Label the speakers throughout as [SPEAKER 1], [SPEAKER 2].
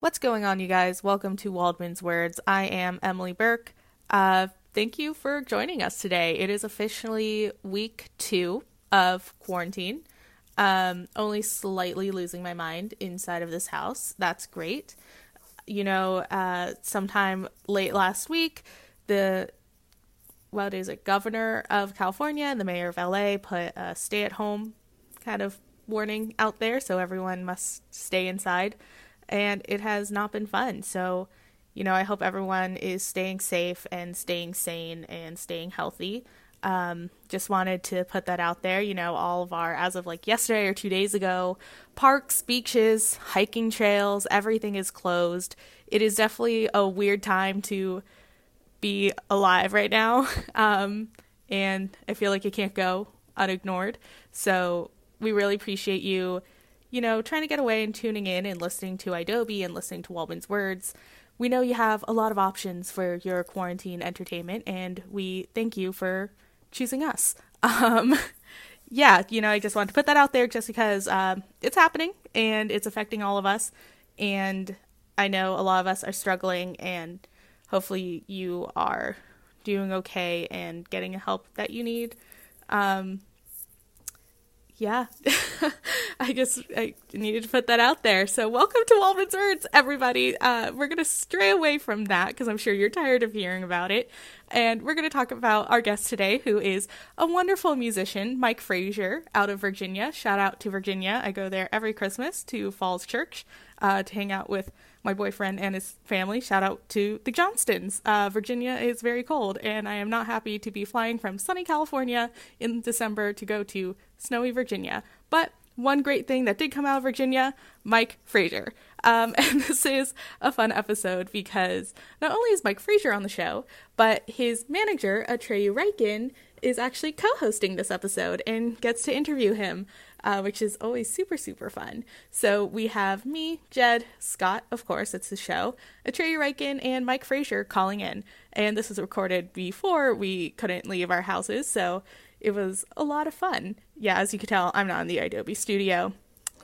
[SPEAKER 1] What's going on, you guys? Welcome to Waldman's Words. I am Emily Burke. Uh, thank you for joining us today. It is officially week two of quarantine. Um, only slightly losing my mind inside of this house. That's great. You know, uh, sometime late last week, the what is it, governor of California and the mayor of LA put a stay at home kind of warning out there, so everyone must stay inside. And it has not been fun. So, you know, I hope everyone is staying safe and staying sane and staying healthy. Um, just wanted to put that out there. You know, all of our, as of like yesterday or two days ago, parks, beaches, hiking trails, everything is closed. It is definitely a weird time to be alive right now. Um, and I feel like it can't go unignored. So we really appreciate you, you know, trying to get away and tuning in and listening to Adobe and listening to Waldman's words. We know you have a lot of options for your quarantine entertainment, and we thank you for choosing us. Um, yeah, you know, I just wanted to put that out there just because um, it's happening and it's affecting all of us. And I know a lot of us are struggling, and hopefully you are doing okay and getting the help that you need. Um, yeah, I guess I needed to put that out there. So, welcome to Waldman's Words, everybody. Uh, we're going to stray away from that because I'm sure you're tired of hearing about it. And we're going to talk about our guest today, who is a wonderful musician, Mike Frazier, out of Virginia. Shout out to Virginia. I go there every Christmas to Falls Church uh, to hang out with my boyfriend and his family. Shout out to the Johnstons. Uh, Virginia is very cold, and I am not happy to be flying from sunny California in December to go to snowy Virginia. But one great thing that did come out of Virginia, Mike Frazier. Um, and this is a fun episode because not only is Mike Frazier on the show, but his manager, Atreyu Riken, is actually co hosting this episode and gets to interview him uh, which is always super, super fun. So we have me, Jed, Scott, of course, it's the show, Atreyu Riken, and Mike Frazier calling in. And this was recorded before we couldn't leave our houses, so it was a lot of fun. Yeah, as you can tell, I'm not in the Adobe studio.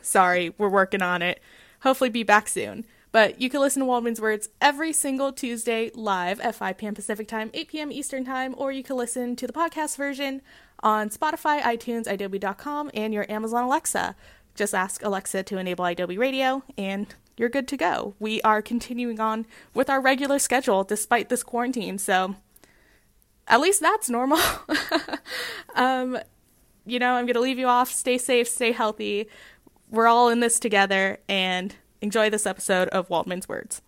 [SPEAKER 1] Sorry, we're working on it. Hopefully, be back soon. But you can listen to Waldman's Words every single Tuesday live at 5 p.m. Pacific Time, 8 p.m. Eastern Time, or you can listen to the podcast version on Spotify, iTunes, Adobe.com, and your Amazon Alexa. Just ask Alexa to enable Adobe Radio, and you're good to go. We are continuing on with our regular schedule despite this quarantine, so at least that's normal. um, you know, I'm going to leave you off. Stay safe, stay healthy. We're all in this together, and enjoy this episode of Waldman's Words.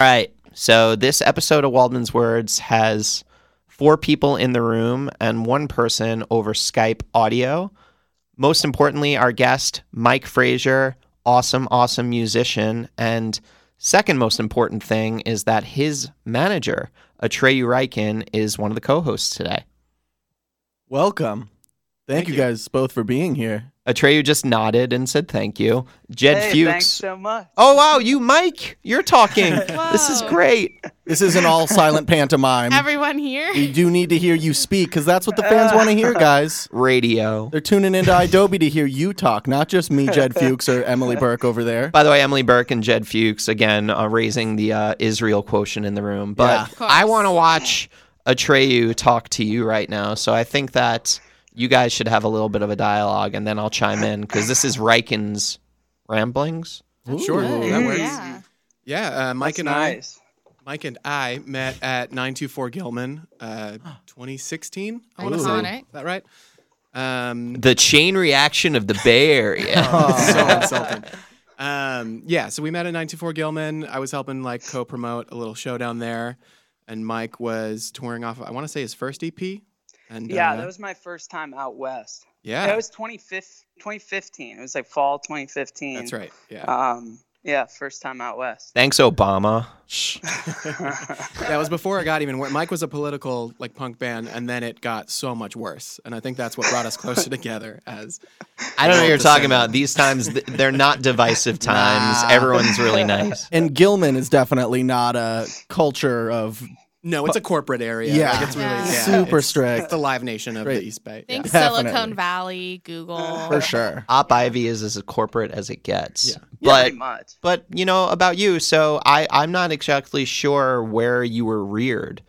[SPEAKER 2] All right. So this episode of Waldman's Words has four people in the room and one person over Skype audio. Most importantly, our guest, Mike Frazier, awesome, awesome musician. And second most important thing is that his manager, Atreyu Riken, is one of the co-hosts today.
[SPEAKER 3] Welcome. Thank,
[SPEAKER 4] Thank
[SPEAKER 3] you
[SPEAKER 4] you.
[SPEAKER 3] guys both for being here.
[SPEAKER 2] Atreyu just nodded and said thank you. Jed
[SPEAKER 4] hey,
[SPEAKER 2] Fuchs.
[SPEAKER 4] thanks so much.
[SPEAKER 2] Oh wow, you Mike, you're talking. This is great.
[SPEAKER 3] This is an all silent pantomime.
[SPEAKER 1] Everyone here?
[SPEAKER 3] we do need to hear you speak because that's what the fans want to hear, guys.
[SPEAKER 2] Radio.
[SPEAKER 3] They're tuning into Adobe to hear you talk, not just me, Jed Fuchs, or Emily Burke over there.
[SPEAKER 2] By the way, Emily Burke and Jed Fuchs again uh, raising the uh, Israel quotient in the room. But
[SPEAKER 3] Yeah.
[SPEAKER 2] I want to watch Atreyu talk to you right now, so I think that you guys should have a little bit of a dialogue, and then I'll chime in because this is Riken's ramblings.
[SPEAKER 5] Sure,
[SPEAKER 3] Ooh.
[SPEAKER 5] that works.
[SPEAKER 1] Yeah.
[SPEAKER 5] Yeah, uh, Mike
[SPEAKER 4] That's
[SPEAKER 5] and
[SPEAKER 4] nice.
[SPEAKER 5] I, Mike and I met at 924 Gilman, uh, 2016. I want to say.
[SPEAKER 1] Iconic.
[SPEAKER 5] Is that right? Um,
[SPEAKER 2] The chain reaction of the Bay Area.
[SPEAKER 5] so insulting. Um, yeah, so we met at 924 Gilman. I was helping like co-promote a little show down there, and Mike was touring off. I want to say his first EP. And
[SPEAKER 4] Yeah,
[SPEAKER 5] uh,
[SPEAKER 4] that was my first time out west.
[SPEAKER 5] yeah,
[SPEAKER 4] That was 2015, 2015. It was like fall 2015.
[SPEAKER 5] that's right. Yeah,
[SPEAKER 4] Um, yeah, first time out west.
[SPEAKER 2] Thanks, Obama.
[SPEAKER 5] that was before it got even worse. Mike was a political like punk band, and then it got so much worse. And I think that's what brought us closer together. As
[SPEAKER 2] I don't know what you're talking
[SPEAKER 5] same.
[SPEAKER 2] about. These times, they're not divisive times.
[SPEAKER 3] Nah.
[SPEAKER 2] Everyone's really nice.
[SPEAKER 3] And Gilman is definitely not a culture of
[SPEAKER 5] No, it's a corporate area.
[SPEAKER 3] Yeah.
[SPEAKER 5] like, it's really
[SPEAKER 1] Yeah.
[SPEAKER 5] yeah,
[SPEAKER 3] Super
[SPEAKER 5] it's,
[SPEAKER 3] strict.
[SPEAKER 5] It's the Live Nation of
[SPEAKER 3] Right.
[SPEAKER 5] the East Bay.
[SPEAKER 1] Think
[SPEAKER 5] Yeah.
[SPEAKER 3] Definitely.
[SPEAKER 1] Silicon Valley, Google.
[SPEAKER 3] For sure.
[SPEAKER 2] Op Ivy is as corporate as it gets.
[SPEAKER 5] Yeah.
[SPEAKER 2] But
[SPEAKER 4] pretty much.
[SPEAKER 2] but you know about you, so I I'm not exactly sure where you were reared.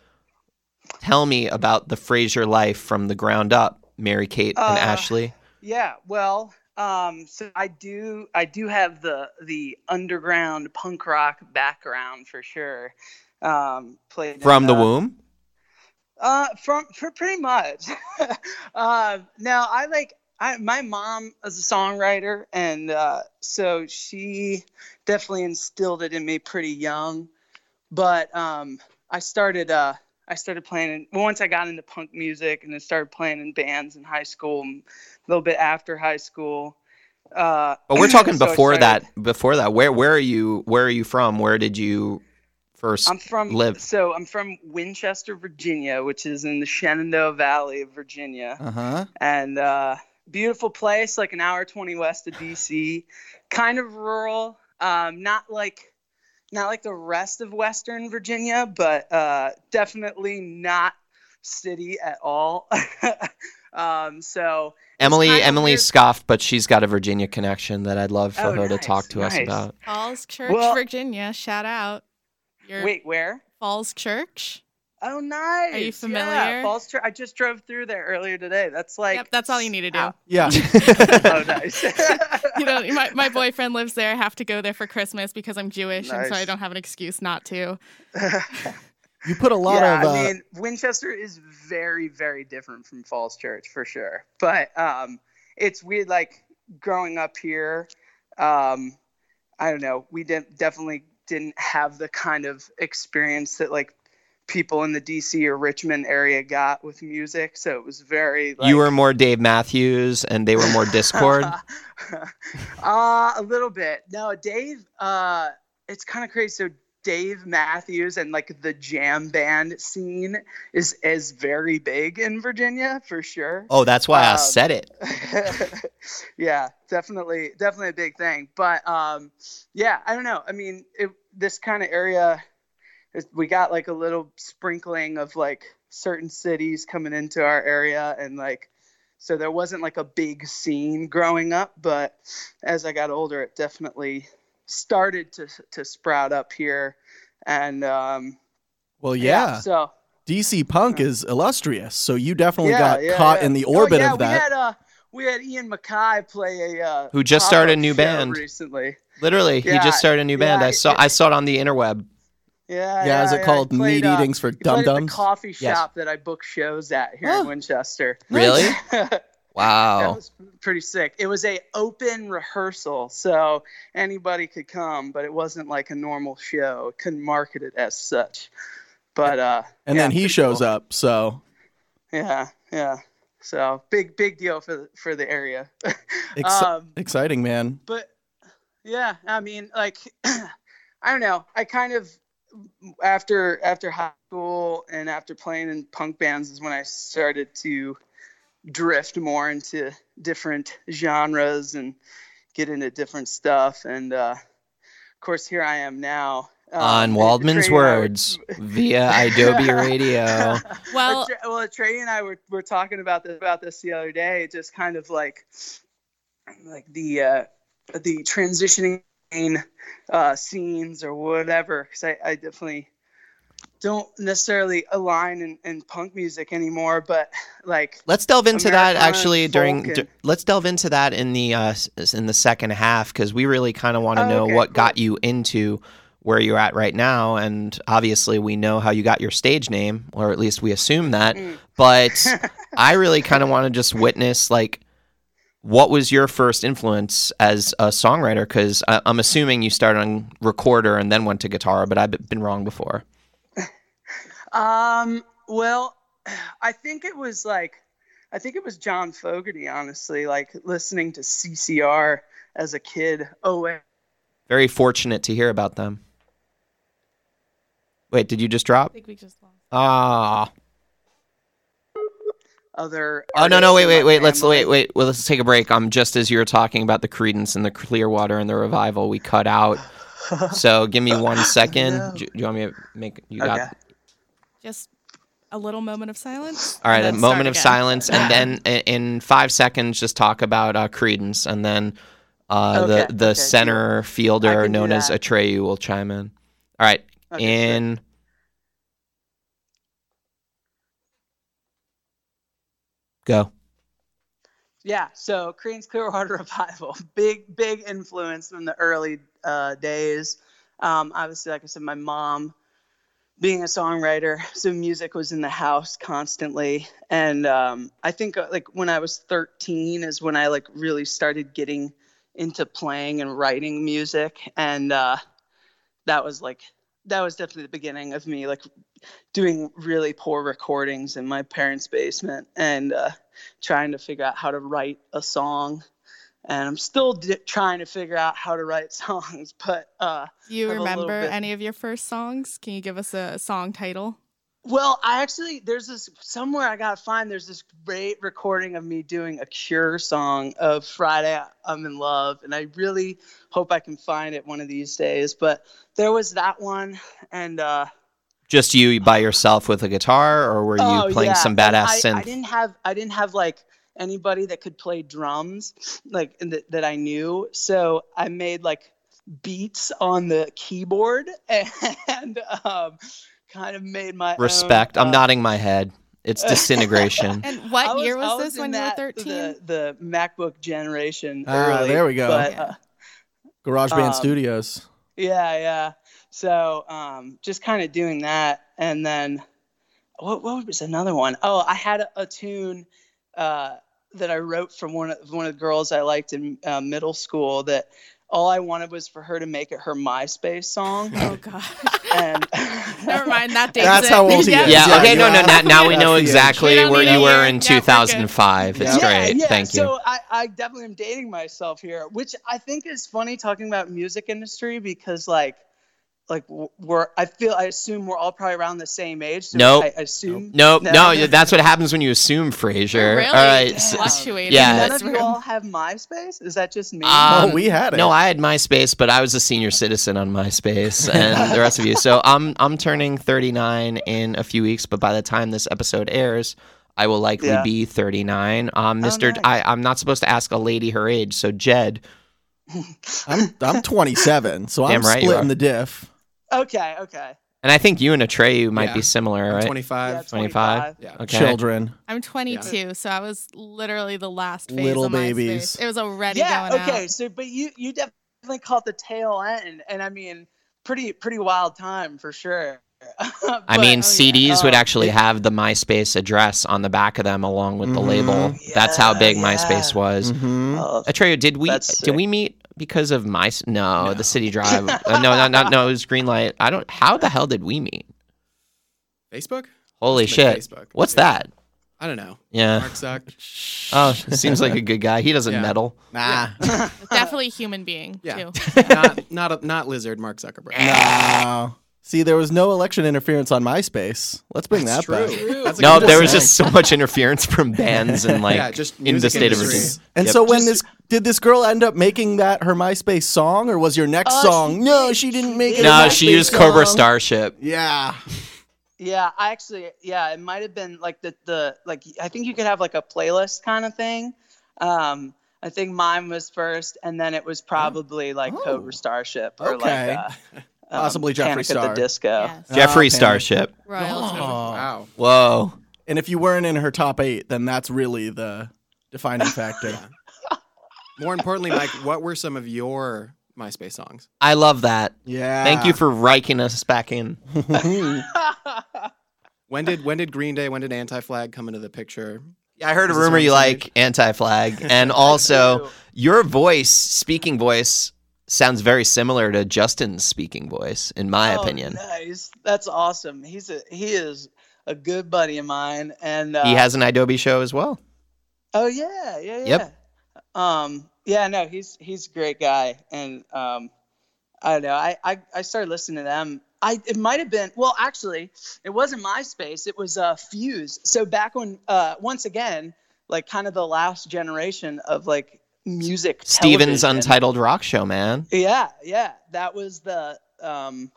[SPEAKER 2] Tell me about the Frazier life from the ground up, Mary Kate and
[SPEAKER 4] Uh,
[SPEAKER 2] Ashley.
[SPEAKER 4] Yeah, well, um, so I do I do have the the underground punk rock background for sure. Um, played in,
[SPEAKER 2] From the
[SPEAKER 4] uh,
[SPEAKER 2] womb?
[SPEAKER 4] Uh, from for pretty much. uh, now I like I my mom is a songwriter, and uh, so she definitely instilled it in me pretty young. But um, I started uh, I started playing in, well, once I got into punk music, and then started playing in bands in high school, a little bit after high school. Uh,
[SPEAKER 2] But we're talking
[SPEAKER 4] so
[SPEAKER 2] before that. Before that, where where are you? Where are you from? Where did you first
[SPEAKER 4] I'm from
[SPEAKER 2] live?
[SPEAKER 4] so I'm from Winchester, Virginia, which is in the Shenandoah Valley of Virginia.
[SPEAKER 3] Uh huh.
[SPEAKER 4] and uh, beautiful place, like an hour twenty west of DC. Kind of rural, um, not like not like the rest of Western Virginia, but uh, definitely not city at all. um, so
[SPEAKER 2] Emily Emily
[SPEAKER 4] weird.
[SPEAKER 2] scoffed, but she's got a Virginia connection that I'd love for
[SPEAKER 4] Oh,
[SPEAKER 2] her to talk to us about.
[SPEAKER 1] Falls Church,
[SPEAKER 4] Well-
[SPEAKER 1] Virginia. Shout out. Your
[SPEAKER 4] wait, where?
[SPEAKER 1] Falls Church.
[SPEAKER 4] Oh, nice.
[SPEAKER 1] Are you
[SPEAKER 4] Yeah,
[SPEAKER 1] familiar?
[SPEAKER 4] Falls Church. I just drove through there earlier today. That's like.
[SPEAKER 1] yep, that's all you need to do.
[SPEAKER 4] Ow.
[SPEAKER 3] Yeah.
[SPEAKER 4] oh, nice.
[SPEAKER 1] you know, my, my boyfriend lives there. I have to go there for Christmas because I'm Jewish, and so I don't have an excuse not to.
[SPEAKER 3] You put a lot
[SPEAKER 4] yeah,
[SPEAKER 3] of. Uh,
[SPEAKER 4] I mean, Winchester is very, very different from Falls Church for sure. But um, it's weird, like growing up here. Um, I don't know. We didn't definitely didn't have the kind of experience that like people in the DC or Richmond area got with music. So it was very. Like,
[SPEAKER 2] you were more Dave Matthews, and they were more Dischord.
[SPEAKER 4] uh, a little bit. No, Dave. Uh, it's kind of crazy. So Dave Matthews and like the jam band scene is is very big in Virginia for sure.
[SPEAKER 2] oh, that's why I
[SPEAKER 4] Um,
[SPEAKER 2] said it.
[SPEAKER 4] yeah, definitely, definitely a big thing. But um, yeah, I don't know. I mean, it, this kind of area, is- we got like a little sprinkling of like certain cities coming into our area, and like, so there wasn't like a big scene growing up. But as I got older, it definitely started to to sprout up here, and um,
[SPEAKER 3] well, yeah.
[SPEAKER 4] So
[SPEAKER 3] DC punk is illustrious, so you definitely
[SPEAKER 4] yeah,
[SPEAKER 3] got
[SPEAKER 4] yeah,
[SPEAKER 3] caught
[SPEAKER 4] yeah.
[SPEAKER 3] in the
[SPEAKER 4] Oh,
[SPEAKER 3] orbit
[SPEAKER 4] yeah,
[SPEAKER 3] of that.
[SPEAKER 4] We had, uh, we had Ian MacKaye play a uh,
[SPEAKER 2] Who just started a new band.
[SPEAKER 4] recently.
[SPEAKER 2] Literally, he just started a new band.
[SPEAKER 4] yeah,
[SPEAKER 2] I saw
[SPEAKER 4] it-
[SPEAKER 2] I saw it on the interweb.
[SPEAKER 4] Yeah,
[SPEAKER 3] yeah, is it
[SPEAKER 4] yeah,
[SPEAKER 3] called
[SPEAKER 4] played,
[SPEAKER 3] Meat
[SPEAKER 4] uh,
[SPEAKER 3] Eatings for
[SPEAKER 4] he played
[SPEAKER 3] Dum
[SPEAKER 4] the
[SPEAKER 3] Dums?
[SPEAKER 4] coffee
[SPEAKER 2] Yes.
[SPEAKER 4] shop that I book shows at here
[SPEAKER 3] Oh.
[SPEAKER 4] in Winchester.
[SPEAKER 2] Really?
[SPEAKER 4] that was pretty sick. It was a open rehearsal, so anybody could come, but it wasn't like a normal show. Couldn't market it as such. But uh,
[SPEAKER 3] And
[SPEAKER 4] yeah,
[SPEAKER 3] then he shows
[SPEAKER 4] cool.
[SPEAKER 3] up, so
[SPEAKER 4] Yeah, yeah. So big, big deal for the, for the area.
[SPEAKER 3] exci-
[SPEAKER 4] um,
[SPEAKER 3] exciting, man.
[SPEAKER 4] but yeah i mean like i don't know i kind of after after high school and after playing in punk bands is when i started to drift more into different genres and get into different stuff and uh of course here i am now um,
[SPEAKER 2] on Waldman's
[SPEAKER 4] Trey and were-
[SPEAKER 2] words via Adobe Radio.
[SPEAKER 1] Well-
[SPEAKER 4] Tra- well, Trey and I were, were talking about this about this the other day. Just kind of like like the uh, the transitioning uh, scenes or whatever. Because I, I definitely don't necessarily align in, in punk music anymore. But like
[SPEAKER 2] Let's delve into that actually during.
[SPEAKER 4] folk
[SPEAKER 2] d- let's delve into that in the uh, in the second half because we really kind of want to
[SPEAKER 4] Oh,
[SPEAKER 2] know
[SPEAKER 4] okay,
[SPEAKER 2] what
[SPEAKER 4] cool.
[SPEAKER 2] got you into where you're at right now, and obviously we know how you got your stage name, or at least we assume that.
[SPEAKER 4] Mm.
[SPEAKER 2] But I really kind of want to just witness like what was your first influence as a songwriter? Because I'm assuming you started on recorder and then went to guitar, but I've been wrong before.
[SPEAKER 4] Um, well, I think it was like, I think it was John Fogerty, honestly, like listening to CCR as a kid. Oh.
[SPEAKER 2] Very fortunate to hear about them. Wait, did you just drop?
[SPEAKER 1] I think we just lost.
[SPEAKER 2] Ah.
[SPEAKER 4] Other.
[SPEAKER 2] Oh no no wait wait wait let's wait wait well let's take a break. Um, just as you were talking about the Creedence and the Clearwater and the revival, we cut out. So give me one second.
[SPEAKER 4] No.
[SPEAKER 2] Do, do you want me to make you got?
[SPEAKER 4] Okay.
[SPEAKER 6] Just a little moment of silence.
[SPEAKER 2] All right, a moment of
[SPEAKER 6] again.
[SPEAKER 2] silence, and then in five seconds, just talk about uh, Creedence, and then uh,
[SPEAKER 4] Okay,
[SPEAKER 2] the the
[SPEAKER 4] okay,
[SPEAKER 2] center fielder known as. Atreyu will chime in. All right,
[SPEAKER 4] Okay, sick.
[SPEAKER 2] in go.
[SPEAKER 4] Yeah, so Creedence Clearwater Revival, big big influence from the early uh, days. Um, obviously, like I said, my mom being a songwriter, so music was in the house constantly. And um, I think uh, like when I was 13 is when I like really started getting into playing and writing music, and uh, that was like that was definitely the beginning of me like doing really poor recordings in my parents' basement and uh, trying to figure out how to write a song. And I'm still d- trying to figure out how to write songs, but uh,
[SPEAKER 6] Do you
[SPEAKER 4] have
[SPEAKER 6] remember
[SPEAKER 4] bit-
[SPEAKER 6] any of your first songs? Can you give us a song title?
[SPEAKER 4] well, I actually there's this somewhere I gotta find. There's this great recording of me doing a Cure song of Friday I'm in Love, and I really hope I can find it one of these days. But there was that one, and uh,
[SPEAKER 2] Just you by yourself with a guitar, or were you
[SPEAKER 4] Oh,
[SPEAKER 2] playing
[SPEAKER 4] yeah,
[SPEAKER 2] some
[SPEAKER 4] and
[SPEAKER 2] badass
[SPEAKER 4] I,
[SPEAKER 2] synth?
[SPEAKER 4] I didn't have I didn't have like anybody that could play drums like and that, that I knew. So I made like beats on the keyboard and um, kind of made my own,
[SPEAKER 2] Respect. I'm
[SPEAKER 4] uh,
[SPEAKER 2] nodding my head. It's disintegration.
[SPEAKER 6] And what
[SPEAKER 4] I
[SPEAKER 6] year
[SPEAKER 4] I
[SPEAKER 6] was this
[SPEAKER 4] in
[SPEAKER 6] when you were 13?
[SPEAKER 4] The, the MacBook generation.
[SPEAKER 3] Ah,
[SPEAKER 4] early,
[SPEAKER 3] there we go.
[SPEAKER 4] But,
[SPEAKER 6] Yeah.
[SPEAKER 4] uh,
[SPEAKER 3] GarageBand
[SPEAKER 4] Um,
[SPEAKER 3] Studios.
[SPEAKER 4] Yeah, yeah. So um, just kind of doing that, and then what, what was another one? Oh, I had a, a tune uh, that I wrote from one of one of the girls I liked in uh, middle school. That all I wanted was for her to make it her MySpace song,
[SPEAKER 6] oh god.
[SPEAKER 4] and
[SPEAKER 6] Never mind. That dates
[SPEAKER 3] That's
[SPEAKER 6] it.
[SPEAKER 3] how old he
[SPEAKER 6] Yeah.
[SPEAKER 3] is.
[SPEAKER 2] yeah,
[SPEAKER 3] Yeah,
[SPEAKER 2] okay, no, no,
[SPEAKER 3] are.
[SPEAKER 2] now, now we know exactly
[SPEAKER 6] We
[SPEAKER 2] where you were
[SPEAKER 6] year.
[SPEAKER 2] in
[SPEAKER 6] Yeah,
[SPEAKER 2] 2005. It's
[SPEAKER 3] Yeah.
[SPEAKER 2] great.
[SPEAKER 4] Yeah,
[SPEAKER 2] Thank you.
[SPEAKER 4] So I, I definitely am dating myself here, which I think is funny talking about music industry because like like we're I feel I assume we're all probably around the same age. So
[SPEAKER 2] Nope.
[SPEAKER 4] I, I assume
[SPEAKER 2] Nope,
[SPEAKER 4] No.
[SPEAKER 2] no, that's what happens when you assume Frazier.
[SPEAKER 6] Really
[SPEAKER 2] All right. so-
[SPEAKER 6] fluctuating.
[SPEAKER 2] yeah.
[SPEAKER 4] None
[SPEAKER 6] this
[SPEAKER 4] of you all have MySpace? Is that just me?
[SPEAKER 2] Um,
[SPEAKER 3] oh, we had it.
[SPEAKER 2] No, I had MySpace, but I was a senior citizen on MySpace, and the rest of you. So I'm I'm turning 39 in a few weeks, but by the time this episode airs, I will likely
[SPEAKER 4] Yeah.
[SPEAKER 2] be 39. Um,
[SPEAKER 4] Oh,
[SPEAKER 2] Mister,
[SPEAKER 4] nice.
[SPEAKER 2] I I'm not supposed to ask a lady her age, so Jed.
[SPEAKER 3] I'm I'm 27, so I'm
[SPEAKER 2] right
[SPEAKER 3] splitting the diff.
[SPEAKER 4] Okay, okay.
[SPEAKER 2] And I think you and Atreyu might
[SPEAKER 5] Yeah.
[SPEAKER 2] be similar,
[SPEAKER 5] I'm
[SPEAKER 2] right?
[SPEAKER 5] 25.
[SPEAKER 4] Yeah,
[SPEAKER 2] 25.
[SPEAKER 4] 25.
[SPEAKER 5] Yeah.
[SPEAKER 2] Okay.
[SPEAKER 3] Children.
[SPEAKER 6] I'm 22, so I was literally the last phase
[SPEAKER 3] Little
[SPEAKER 6] of MySpace.
[SPEAKER 3] babies.
[SPEAKER 6] It was already
[SPEAKER 4] Yeah,
[SPEAKER 6] going
[SPEAKER 4] okay.
[SPEAKER 6] out.
[SPEAKER 4] So but you you definitely caught the tail end and I mean pretty pretty wild time for sure.
[SPEAKER 2] I mean,
[SPEAKER 6] yeah.
[SPEAKER 2] CDs would
[SPEAKER 4] Um,
[SPEAKER 2] actually have the MySpace address on the back of them along with the
[SPEAKER 3] Mhm.
[SPEAKER 2] label. That's how big
[SPEAKER 4] yeah.
[SPEAKER 2] MySpace was.
[SPEAKER 3] hmm
[SPEAKER 4] Oh,
[SPEAKER 2] Atreyu, did we
[SPEAKER 4] That's
[SPEAKER 2] did
[SPEAKER 4] sick.
[SPEAKER 2] we meet because of my no,
[SPEAKER 5] No.
[SPEAKER 2] the City Drive? uh, no, no, no, no, it was green light. I don't. How the hell did we meet?
[SPEAKER 5] Facebook?
[SPEAKER 2] Holy
[SPEAKER 5] Must
[SPEAKER 2] shit!
[SPEAKER 5] Facebook.
[SPEAKER 2] What's
[SPEAKER 5] Yeah.
[SPEAKER 2] that?
[SPEAKER 5] I don't know.
[SPEAKER 2] Yeah.
[SPEAKER 5] Mark Zuck.
[SPEAKER 2] Oh, seems like a good guy. He doesn't
[SPEAKER 5] Yeah.
[SPEAKER 2] meddle.
[SPEAKER 3] Nah.
[SPEAKER 6] Definitely a human being,
[SPEAKER 5] Yeah.
[SPEAKER 6] too.
[SPEAKER 5] not not a, not lizard. Mark Zuckerberg.
[SPEAKER 3] no. See, there was no election interference on MySpace. Let's bring
[SPEAKER 5] That's
[SPEAKER 3] that
[SPEAKER 5] true.
[SPEAKER 3] back.
[SPEAKER 5] That's
[SPEAKER 2] No, there was just so much interference from bands and like
[SPEAKER 5] Yeah, just
[SPEAKER 2] in the
[SPEAKER 5] music
[SPEAKER 2] state of. Virginia.
[SPEAKER 3] And
[SPEAKER 2] Yep.
[SPEAKER 3] so when
[SPEAKER 5] Just-
[SPEAKER 3] this did this girl end up making that her MySpace song, or was your next
[SPEAKER 4] Uh,
[SPEAKER 3] song?
[SPEAKER 4] she
[SPEAKER 3] no, she didn't make it.
[SPEAKER 4] did.
[SPEAKER 3] a
[SPEAKER 2] no, she
[SPEAKER 3] MySpace
[SPEAKER 2] used Cobra. Starship.
[SPEAKER 3] Yeah.
[SPEAKER 4] Yeah, I actually, yeah, it might have been like the the like I think you could have like a playlist kind of thing. Um, I think mine was first, and then it was probably like
[SPEAKER 3] Oh.
[SPEAKER 4] Cobra Starship or
[SPEAKER 3] Okay.
[SPEAKER 4] like uh,
[SPEAKER 3] Possibly
[SPEAKER 4] um,
[SPEAKER 3] Jeffree
[SPEAKER 4] Panic
[SPEAKER 3] Star.
[SPEAKER 4] at the Disco.
[SPEAKER 6] Yes.
[SPEAKER 2] Jeffrey
[SPEAKER 3] Oh,
[SPEAKER 2] Starship.
[SPEAKER 6] Royalty.
[SPEAKER 3] Oh.
[SPEAKER 5] Wow.
[SPEAKER 2] Whoa.
[SPEAKER 3] And if you weren't in her top eight, then that's really the defining factor.
[SPEAKER 5] More importantly, Mike, what were some of your MySpace songs?
[SPEAKER 2] I love that.
[SPEAKER 3] yeah.
[SPEAKER 2] Thank you for riking us back in.
[SPEAKER 5] When did when did Green Day, when did Anti Flag come into the picture?
[SPEAKER 2] Yeah, I heard a
[SPEAKER 5] Is this
[SPEAKER 2] rumor you
[SPEAKER 5] I'm
[SPEAKER 2] like anti-flag, and also your voice, speaking voice, sounds very similar to Justin's speaking voice, in my
[SPEAKER 4] Oh,
[SPEAKER 2] opinion.
[SPEAKER 4] Nice. That's awesome. He's a he is a good buddy of mine, and uh,
[SPEAKER 2] He has an Adobe show as well.
[SPEAKER 4] Oh yeah, yeah, yeah.
[SPEAKER 2] Yep.
[SPEAKER 4] Um, yeah, no, he's he's a great guy, and um, I don't know. I, I I started listening to them. I it might have been well, actually, it wasn't MySpace. It was uh, Fuse. So back when uh, once again, like kind of the last generation of like music.
[SPEAKER 2] Steven's
[SPEAKER 4] television.
[SPEAKER 2] Untitled Rock Show, man.
[SPEAKER 4] Yeah, yeah, that was the um,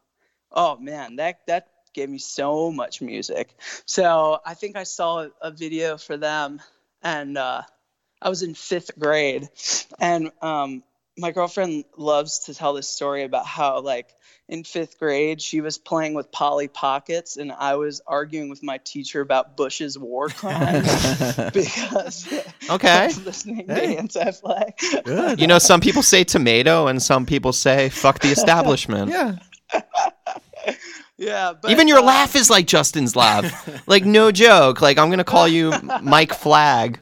[SPEAKER 4] oh man, that that gave me so much music. So I think I saw a, a video for them, and uh, I was in fifth grade, and um, my girlfriend loves to tell this story about how like in fifth grade she was playing with Polly Pockets, and I was arguing with my teacher about Bush's war crimes because
[SPEAKER 2] Okay.
[SPEAKER 4] I was listening
[SPEAKER 3] Hey.
[SPEAKER 4] to anti-flag.
[SPEAKER 3] Good.
[SPEAKER 2] You know, some people say tomato, and some people say fuck the establishment.
[SPEAKER 3] yeah.
[SPEAKER 4] yeah, but
[SPEAKER 2] Even your
[SPEAKER 4] uh,
[SPEAKER 2] laugh is like Justin's laugh. like no joke. Like I'm gonna call you Mike Flag.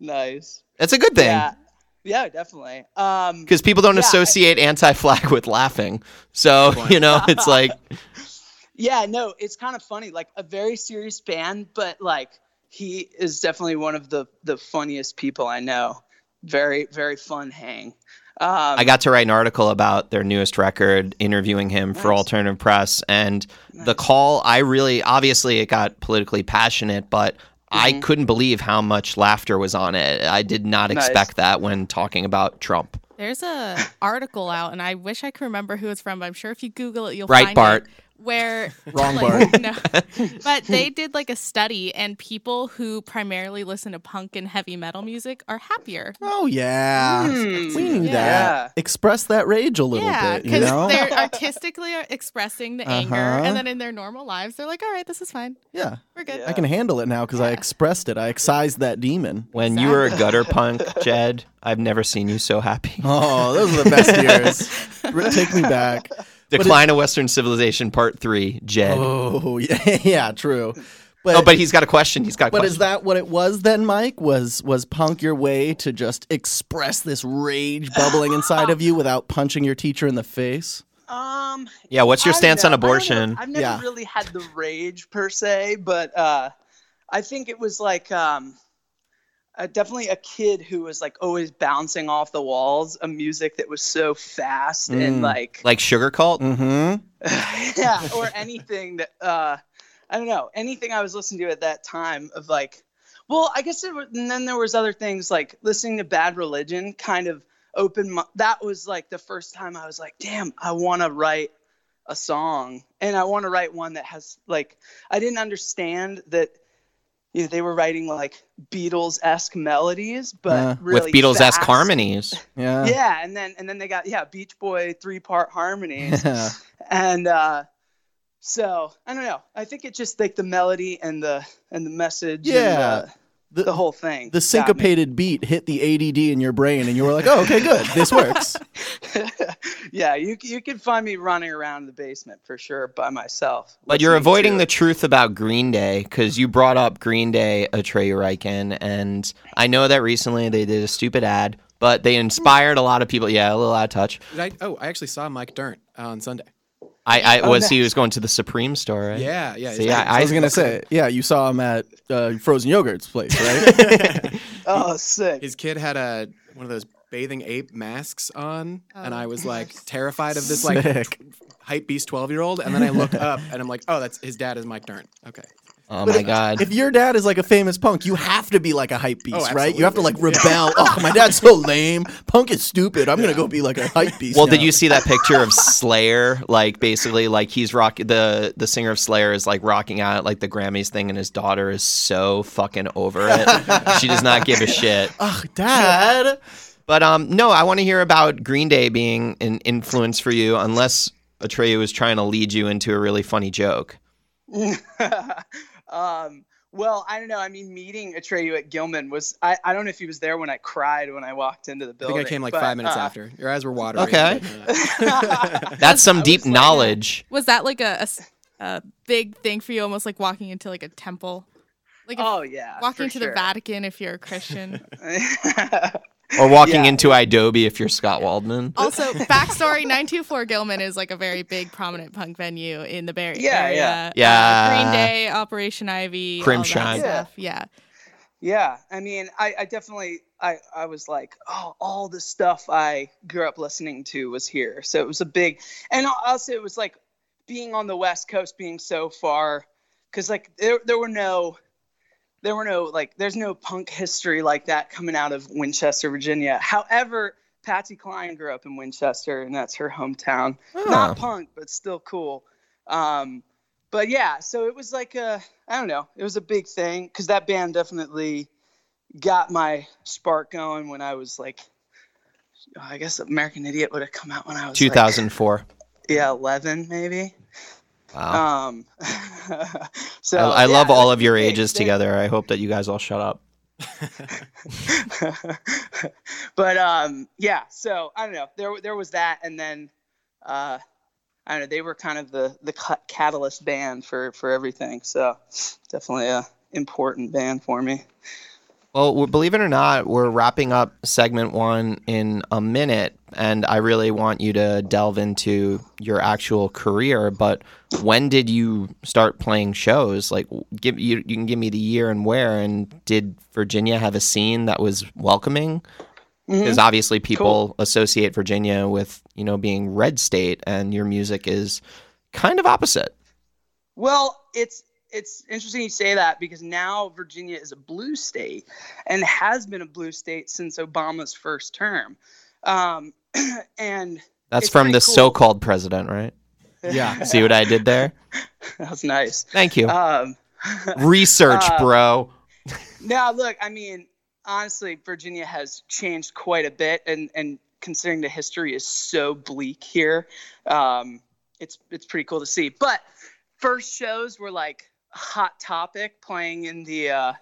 [SPEAKER 4] nice.
[SPEAKER 2] That's a good thing.
[SPEAKER 4] Yeah, yeah, definitely. Um,
[SPEAKER 2] Because people don't
[SPEAKER 4] Yeah, I-
[SPEAKER 2] associate anti-flag with laughing, so you know it's like
[SPEAKER 4] Yeah, no, it's kind of funny. Like a very serious band, but like he is definitely one of the the funniest people I know. Very very fun hang. Um,
[SPEAKER 2] I got to write an article about their newest record, interviewing him for Alternative Press, and the call. I really, obviously, it got politically passionate, but I
[SPEAKER 4] Mhm.
[SPEAKER 2] couldn't believe how much laughter was on it. I did not
[SPEAKER 4] Nice.
[SPEAKER 2] expect that when talking about Trump.
[SPEAKER 6] There's a article out, and I wish I could remember who it's from. But I'm sure if you Google it, you'll find
[SPEAKER 2] Breitbart.
[SPEAKER 6] it. Where
[SPEAKER 3] Wrong
[SPEAKER 6] like,
[SPEAKER 3] Bart.
[SPEAKER 6] No, but they did like a study, and people who primarily listen to punk and heavy metal music are happier.
[SPEAKER 3] Oh yeah.
[SPEAKER 4] Hmm.
[SPEAKER 3] We knew
[SPEAKER 6] Yeah.
[SPEAKER 3] that. Express that rage a little
[SPEAKER 6] yeah,
[SPEAKER 3] bit, you know?
[SPEAKER 6] they're artistically expressing the anger,
[SPEAKER 3] Uh-huh.
[SPEAKER 6] and then in their normal lives, they're like, "All right, this is fine.
[SPEAKER 3] Yeah.
[SPEAKER 6] We're good."
[SPEAKER 4] Yeah.
[SPEAKER 3] I can handle it now because I expressed it. I excised that demon.
[SPEAKER 2] When you were a gutter punk, Jed, I've never seen you so happy.
[SPEAKER 3] Oh, those are the best years. Take me back.
[SPEAKER 2] Decline of Western Civilization, Part Three, Jed. Oh,
[SPEAKER 3] Oh yeah, yeah, true. But,
[SPEAKER 2] but he's got a question. He's got a
[SPEAKER 3] but
[SPEAKER 2] question.
[SPEAKER 3] is that what it was then, Mike? Was was punk your way to just express this rage bubbling inside of you without punching your teacher in the face?
[SPEAKER 4] Um,
[SPEAKER 2] yeah. What's your
[SPEAKER 4] I
[SPEAKER 2] stance on
[SPEAKER 4] know. I
[SPEAKER 2] abortion?
[SPEAKER 4] I've never
[SPEAKER 3] Yeah.
[SPEAKER 4] really had the rage per se, but uh, I think it was like um, uh, definitely a kid who was like always bouncing off the walls, a music that was so fast and
[SPEAKER 3] Mm.
[SPEAKER 4] like
[SPEAKER 2] Like Sugarcult?
[SPEAKER 3] Mm-hmm.
[SPEAKER 4] yeah, or anything that uh, I don't know, anything I was listening to at that time of like, well, I guess it was, and then there was other things like listening to Bad Religion kind of opened my, that was like the first time I was like, damn, I want to write a song and I want to write one that has like I didn't understand that you know, they were writing like Beatles esque melodies, but
[SPEAKER 3] Uh,
[SPEAKER 4] really
[SPEAKER 2] With Beatles esque harmonies.
[SPEAKER 3] Yeah.
[SPEAKER 4] Yeah, and then and then they got yeah Beach Boy three part harmonies
[SPEAKER 3] Yeah.
[SPEAKER 4] and uh so i don't know i think it's just like the melody and the and the message and,
[SPEAKER 3] Yeah.
[SPEAKER 4] uh,
[SPEAKER 3] The,
[SPEAKER 4] the whole thing
[SPEAKER 3] the syncopated beat hit the ADD in your brain, and you were like, "Oh, okay, good. This works."
[SPEAKER 4] yeah you, you can find me running around the basement for sure by myself
[SPEAKER 2] But you're avoiding the truth about Green Day because you brought up Green Day, a Trey Riken, and I know that recently they did a stupid ad, but they inspired a lot of people. Yeah, a little out of touch.
[SPEAKER 5] I, oh, I actually saw Mike Dirnt on Sunday.
[SPEAKER 2] I, I
[SPEAKER 4] Oh,
[SPEAKER 2] was he was going to the Supreme store, right?
[SPEAKER 5] Yeah, yeah.
[SPEAKER 2] See,
[SPEAKER 5] it's-
[SPEAKER 2] I-
[SPEAKER 3] I was gonna say, yeah, you saw him at uh, Frozen Yogurt's place, right?
[SPEAKER 4] oh sick
[SPEAKER 5] His kid had a one of those bathing ape masks on, and
[SPEAKER 6] Oh,
[SPEAKER 5] I was like terrified of this like
[SPEAKER 3] Sick.
[SPEAKER 5] hype beast twelve year old. And then I look up and I'm like, oh, that's his dad is Mike Dirnt. Okay.
[SPEAKER 2] Oh
[SPEAKER 3] But
[SPEAKER 2] my
[SPEAKER 3] if-
[SPEAKER 2] god.
[SPEAKER 3] If your dad is like a famous punk, you have to be like a hype oh, beast,
[SPEAKER 5] Oh,
[SPEAKER 3] right? You have to like
[SPEAKER 5] absolutely.
[SPEAKER 3] rebel. oh, my dad's so lame. Punk is stupid. I'm gonna go be like a hype beast.
[SPEAKER 2] Well, did you see that picture of Slayer? Like basically, like he's rock the the singer of Slayer is like rocking out at like the Grammys thing, and his daughter is so fucking over it. she does not give a shit.
[SPEAKER 3] Oh, dad.
[SPEAKER 2] But um, no, I want to hear about Green Day being an influence for you, unless Atreyu was trying to lead you into a really funny joke.
[SPEAKER 4] um well i don't know i mean meeting atreyu at gilman was I, I don't know if he was there when i cried when i walked into the
[SPEAKER 5] I
[SPEAKER 4] building
[SPEAKER 5] think I came like
[SPEAKER 4] but,
[SPEAKER 5] five minutes
[SPEAKER 4] uh,
[SPEAKER 5] after. Your eyes were watering.
[SPEAKER 2] Okay.
[SPEAKER 5] uh,
[SPEAKER 2] That's some
[SPEAKER 4] I
[SPEAKER 2] deep
[SPEAKER 4] was like-
[SPEAKER 2] knowledge.
[SPEAKER 6] Was that like a a big thing for you, almost like walking into like a temple, like if-
[SPEAKER 4] oh yeah
[SPEAKER 6] walking
[SPEAKER 4] to
[SPEAKER 6] into the. Vatican if you're a Christian?
[SPEAKER 2] Or walking
[SPEAKER 4] Yeah.
[SPEAKER 2] into Adobe if you're Scott Waldman.
[SPEAKER 6] also, backstory: Nine Two Four Gilman is like a very big, prominent punk venue in the Bay
[SPEAKER 4] Yeah,
[SPEAKER 6] Area.
[SPEAKER 4] yeah.
[SPEAKER 6] Uh,
[SPEAKER 2] Yeah.
[SPEAKER 6] Green Day, Operation Ivy, all that
[SPEAKER 2] Crimpshrine.
[SPEAKER 6] stuff. Yeah.
[SPEAKER 4] Yeah, I mean, I, I definitely, I, I was like, oh, all the stuff I grew up listening to was here. So it was a big, and also it was like being on the West Coast, being so far, because like there, there were no, there were no like, there's no punk history like that coming out of Winchester, Virginia. However, Patsy Cline grew up in Winchester, and that's her hometown.
[SPEAKER 2] Ah.
[SPEAKER 4] Not punk, but still cool. Um, but yeah, so it was like a I don't know, it was a big thing because that band definitely got my spark going when I was like, I guess American Idiot would have come out when I was like,
[SPEAKER 2] 2004.
[SPEAKER 4] yeah, eleven maybe.
[SPEAKER 2] Wow.
[SPEAKER 4] Um, so
[SPEAKER 2] I, I
[SPEAKER 4] yeah,
[SPEAKER 2] love all of your ages
[SPEAKER 4] They-
[SPEAKER 2] together. I hope that you guys all shut up.
[SPEAKER 4] but um, yeah, so I don't know. There there was that, and then uh, I don't know. They were kind of the the catalyst band for for everything. So definitely a important band for me.
[SPEAKER 2] Well, believe it or not, we're wrapping up segment one in a minute, and I really want you to delve into your actual career. But when did you start playing shows? Like, give you you can give me the year and where, and did Virginia have a scene that was welcoming? Mm-hmm. Because obviously, people associate Virginia with you know being red state, and your music is kind of opposite.
[SPEAKER 4] Well, it's it's interesting you say that because now Virginia is a blue state and has been a blue state since Obama's first term. Um, and
[SPEAKER 2] That's from the
[SPEAKER 4] cool.
[SPEAKER 2] so-called president, right?
[SPEAKER 3] Yeah.
[SPEAKER 2] See what I did there?
[SPEAKER 4] that was nice.
[SPEAKER 2] Thank you.
[SPEAKER 4] Um,
[SPEAKER 2] Research,
[SPEAKER 4] uh,
[SPEAKER 2] bro.
[SPEAKER 4] Now, look, I mean, honestly, Virginia has changed quite a bit, and and considering the history is so bleak here, um, it's it's pretty cool to see. But first shows were like hot topic playing in the uh,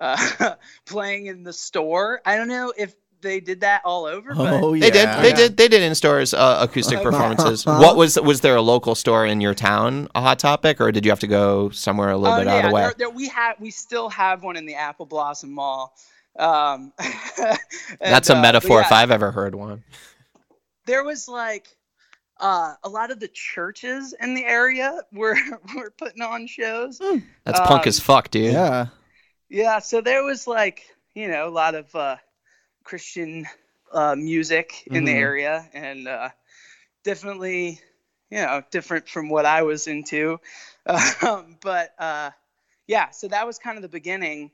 [SPEAKER 4] uh, playing in the store. I don't know if they did that all over, but
[SPEAKER 3] Oh yeah.
[SPEAKER 2] They did. They
[SPEAKER 3] Yeah.
[SPEAKER 2] did. They did in stores uh, acoustic performances. what was was there a local store in your town, a hot topic, or did you have to go somewhere a little
[SPEAKER 4] Oh,
[SPEAKER 2] bit out of the way?
[SPEAKER 4] There, there, we have we still have one in the Apple Blossom Mall. Um,
[SPEAKER 2] That's a
[SPEAKER 4] uh, but
[SPEAKER 2] metaphor if I've ever heard one.
[SPEAKER 4] there was like uh, a lot of the churches in the area were were putting on shows.
[SPEAKER 2] That's punk
[SPEAKER 4] Um,
[SPEAKER 2] as fuck, dude.
[SPEAKER 3] Yeah.
[SPEAKER 4] Yeah, so there was like you know a lot of uh, Christian uh, music in the
[SPEAKER 3] Mhm.
[SPEAKER 4] area, and uh, definitely you know different from what I was into. Um, but uh, yeah, so that was kind of the beginning,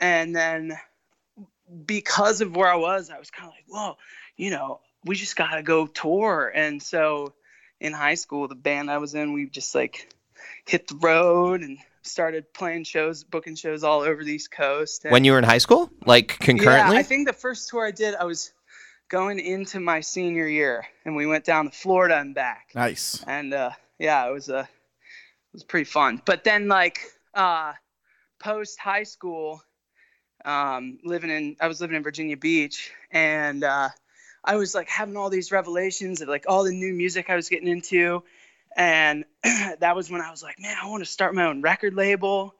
[SPEAKER 4] and then because of where I was, I was kind of like, whoa, you know, we just gotta go tour, and so in high school, the band I was in, we just like hit the road and started playing shows, booking shows all over the East Coast. And,
[SPEAKER 2] When you were in high school, like concurrently.
[SPEAKER 4] yeah, I think the first tour I did, I was going into my senior year, and we went down to Florida and back.
[SPEAKER 3] Nice.
[SPEAKER 4] And uh, yeah, it was a, it was pretty fun. But then like uh, post high school, um, living in, I was living in Virginia Beach, and uh, I was like having all these revelations of like all the new music I was getting into, and that was when I was like, man, I want to start my own record label.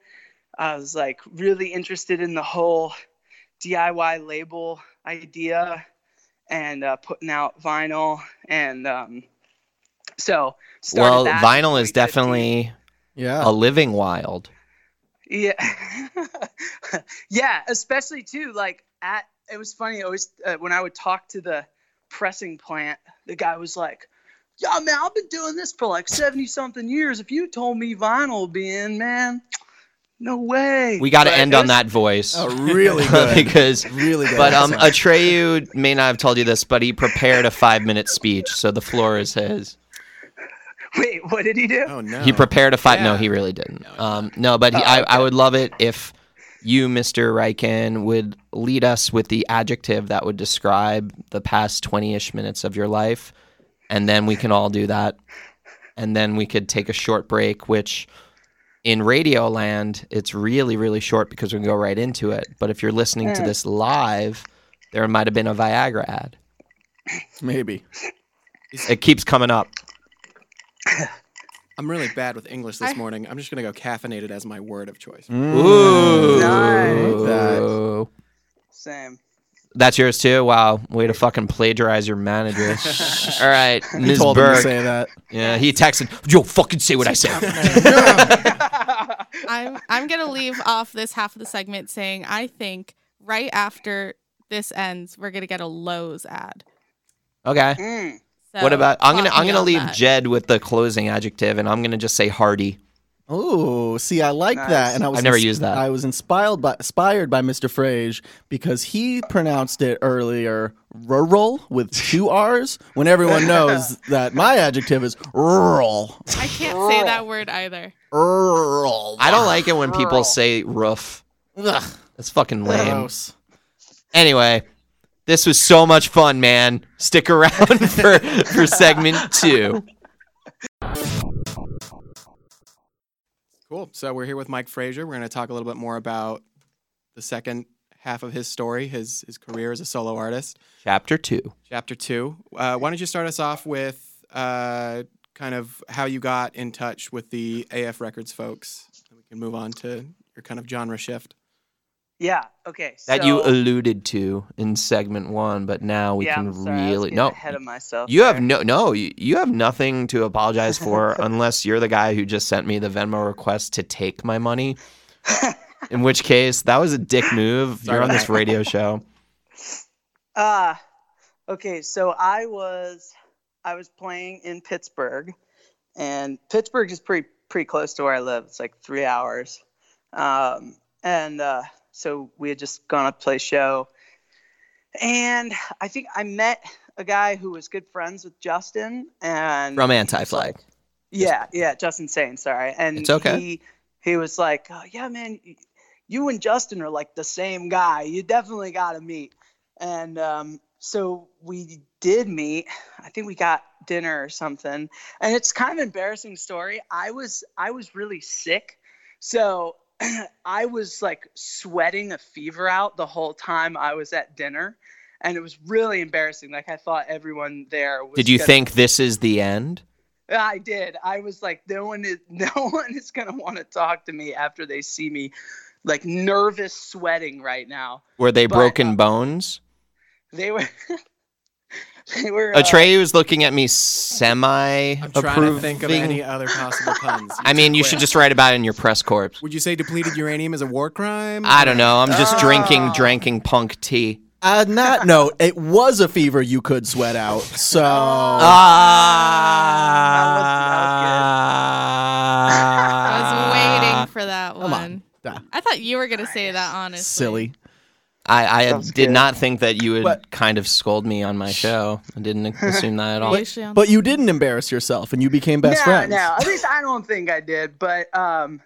[SPEAKER 4] I was like really interested in the whole DIY label idea and uh, putting out vinyl and um, so started
[SPEAKER 2] well,
[SPEAKER 4] that in
[SPEAKER 2] vinyl is definitely
[SPEAKER 3] Yeah.
[SPEAKER 2] a living wild.
[SPEAKER 4] yeah yeah especially too like at it was funny always uh, when i would talk to the pressing plant the guy was like yeah man i've been doing this for like 70 something years if you told me vinyl would be in man no way
[SPEAKER 2] We got to end on that voice.
[SPEAKER 3] Oh, really good.
[SPEAKER 2] because
[SPEAKER 3] really good.
[SPEAKER 2] but um
[SPEAKER 3] episode.
[SPEAKER 2] Atreyu may not have told you this, but he prepared a five minute speech, so the floor is his.
[SPEAKER 4] wait what did he do
[SPEAKER 5] Oh no.
[SPEAKER 2] He prepared a five. No, he really didn't. Um, no, but he, I, I would love it if you, Mr. Riken, would lead us with the adjective that would describe the past twenty-ish minutes of your life, and then we can all do that, and then we could take a short break, which. In Radio Land, it's really, really short because we can go right into it. But if you're listening to this live, there might have been a Viagra ad.
[SPEAKER 3] maybe.
[SPEAKER 2] It keeps coming up.
[SPEAKER 5] I'm really bad with English this
[SPEAKER 6] I-
[SPEAKER 5] morning. I'm just gonna go caffeinated as my word of choice.
[SPEAKER 2] Ooh.
[SPEAKER 3] Nice.
[SPEAKER 4] same
[SPEAKER 2] That's yours too. Wow, way to fucking plagiarize your manager. All right, Ms.
[SPEAKER 3] told him to
[SPEAKER 2] Burke.
[SPEAKER 3] say that.
[SPEAKER 2] Yeah, he texted, "Yo, fucking say what I said."
[SPEAKER 6] I'm I'm gonna leave off this half of the segment saying I think right after this ends, we're gonna get a Lowe's ad.
[SPEAKER 2] Okay.
[SPEAKER 4] Mm.
[SPEAKER 6] So
[SPEAKER 2] What about? I'm gonna I'm gonna leave
[SPEAKER 6] that.
[SPEAKER 2] Jed with the closing adjective, and I'm gonna just say hardy.
[SPEAKER 3] Oh, see, I like
[SPEAKER 4] Nice.
[SPEAKER 3] that, and I was
[SPEAKER 2] I've never
[SPEAKER 3] ins-
[SPEAKER 2] used that.
[SPEAKER 3] I was inspired by inspired by Mr. Frage because he pronounced it earlier rural with two R's when everyone knows that my adjective is rural.
[SPEAKER 6] I can't say that word either.
[SPEAKER 3] Rural.
[SPEAKER 2] I don't like it when people
[SPEAKER 4] Rural.
[SPEAKER 2] say roof.
[SPEAKER 3] Ugh,
[SPEAKER 2] That's fucking lame.
[SPEAKER 3] gross.
[SPEAKER 2] Anyway, this was so much fun, man. Stick around for for segment two.
[SPEAKER 5] Cool. So we're here with Mike Frazier. We're going to talk a little bit more about the second half of his story, his his career as a solo artist.
[SPEAKER 2] Chapter two.
[SPEAKER 5] Chapter two. Uh, why don't you start us off with uh, kind of how you got in touch with the AF Records folks? And we can move on to your kind of genre shift.
[SPEAKER 4] Yeah. Okay.
[SPEAKER 2] That you alluded to in segment one, but now we
[SPEAKER 4] yeah,
[SPEAKER 2] can
[SPEAKER 4] I'm sorry, I was
[SPEAKER 2] really no.
[SPEAKER 4] ahead of myself.
[SPEAKER 2] You have no no. You, you have nothing to apologize for unless you're the guy who just sent me the Venmo request to take my money. In which case, that was a dick move.
[SPEAKER 5] Sorry
[SPEAKER 2] You're on this radio show.
[SPEAKER 4] Ah, okay. So I was I was playing in Pittsburgh, and Pittsburgh is pretty pretty close to where I live. It's like three hours, um, and uh, so we had just gone up to play a show, and I think I met a guy who was good friends with Justin and
[SPEAKER 2] From Anti Flag.
[SPEAKER 4] like- yeah, yeah, Justin Sane, sorry. And
[SPEAKER 2] It's okay.
[SPEAKER 4] he he was like, oh, yeah, man, you and Justin are like the same guy. You definitely got to meet. And um, so we did meet. I think we got dinner or something. And it's kind of an embarrassing story. I was I was really sick, so I was like sweating a fever out the whole time I was at dinner. And it was really embarrassing. Like I thought everyone there was.
[SPEAKER 2] Did you
[SPEAKER 4] gonna-
[SPEAKER 2] think this is the end?
[SPEAKER 4] I did. I was like, no one is, no one is gonna want to talk to me after they see me, like nervous sweating right now.
[SPEAKER 2] Were they
[SPEAKER 4] But,
[SPEAKER 2] broken
[SPEAKER 4] uh,
[SPEAKER 2] bones?
[SPEAKER 4] They were, they were. uh,
[SPEAKER 2] Atreyu was looking at me semi
[SPEAKER 5] I'm trying to think of any other possible puns.
[SPEAKER 2] I mean, you should just write about it in your press corps.
[SPEAKER 5] Would you say depleted uranium is a war crime?
[SPEAKER 2] I don't know. I'm just drinking,
[SPEAKER 4] Oh.
[SPEAKER 2] drinking punk tea.
[SPEAKER 3] On that note, it was a fever you could sweat out. So Ah.
[SPEAKER 6] I was
[SPEAKER 2] Ah.
[SPEAKER 6] waiting for that
[SPEAKER 3] Come
[SPEAKER 6] one.
[SPEAKER 3] on.
[SPEAKER 6] I thought you were gonna say that honestly.
[SPEAKER 3] silly.
[SPEAKER 2] I, I did not think that you would
[SPEAKER 3] But-
[SPEAKER 2] kind of scold me on my show. I didn't assume that at all.
[SPEAKER 6] Usually on-
[SPEAKER 3] But you didn't embarrass yourself, and you became best
[SPEAKER 4] no,
[SPEAKER 3] friends.
[SPEAKER 4] no. At least I don't think I did. But um,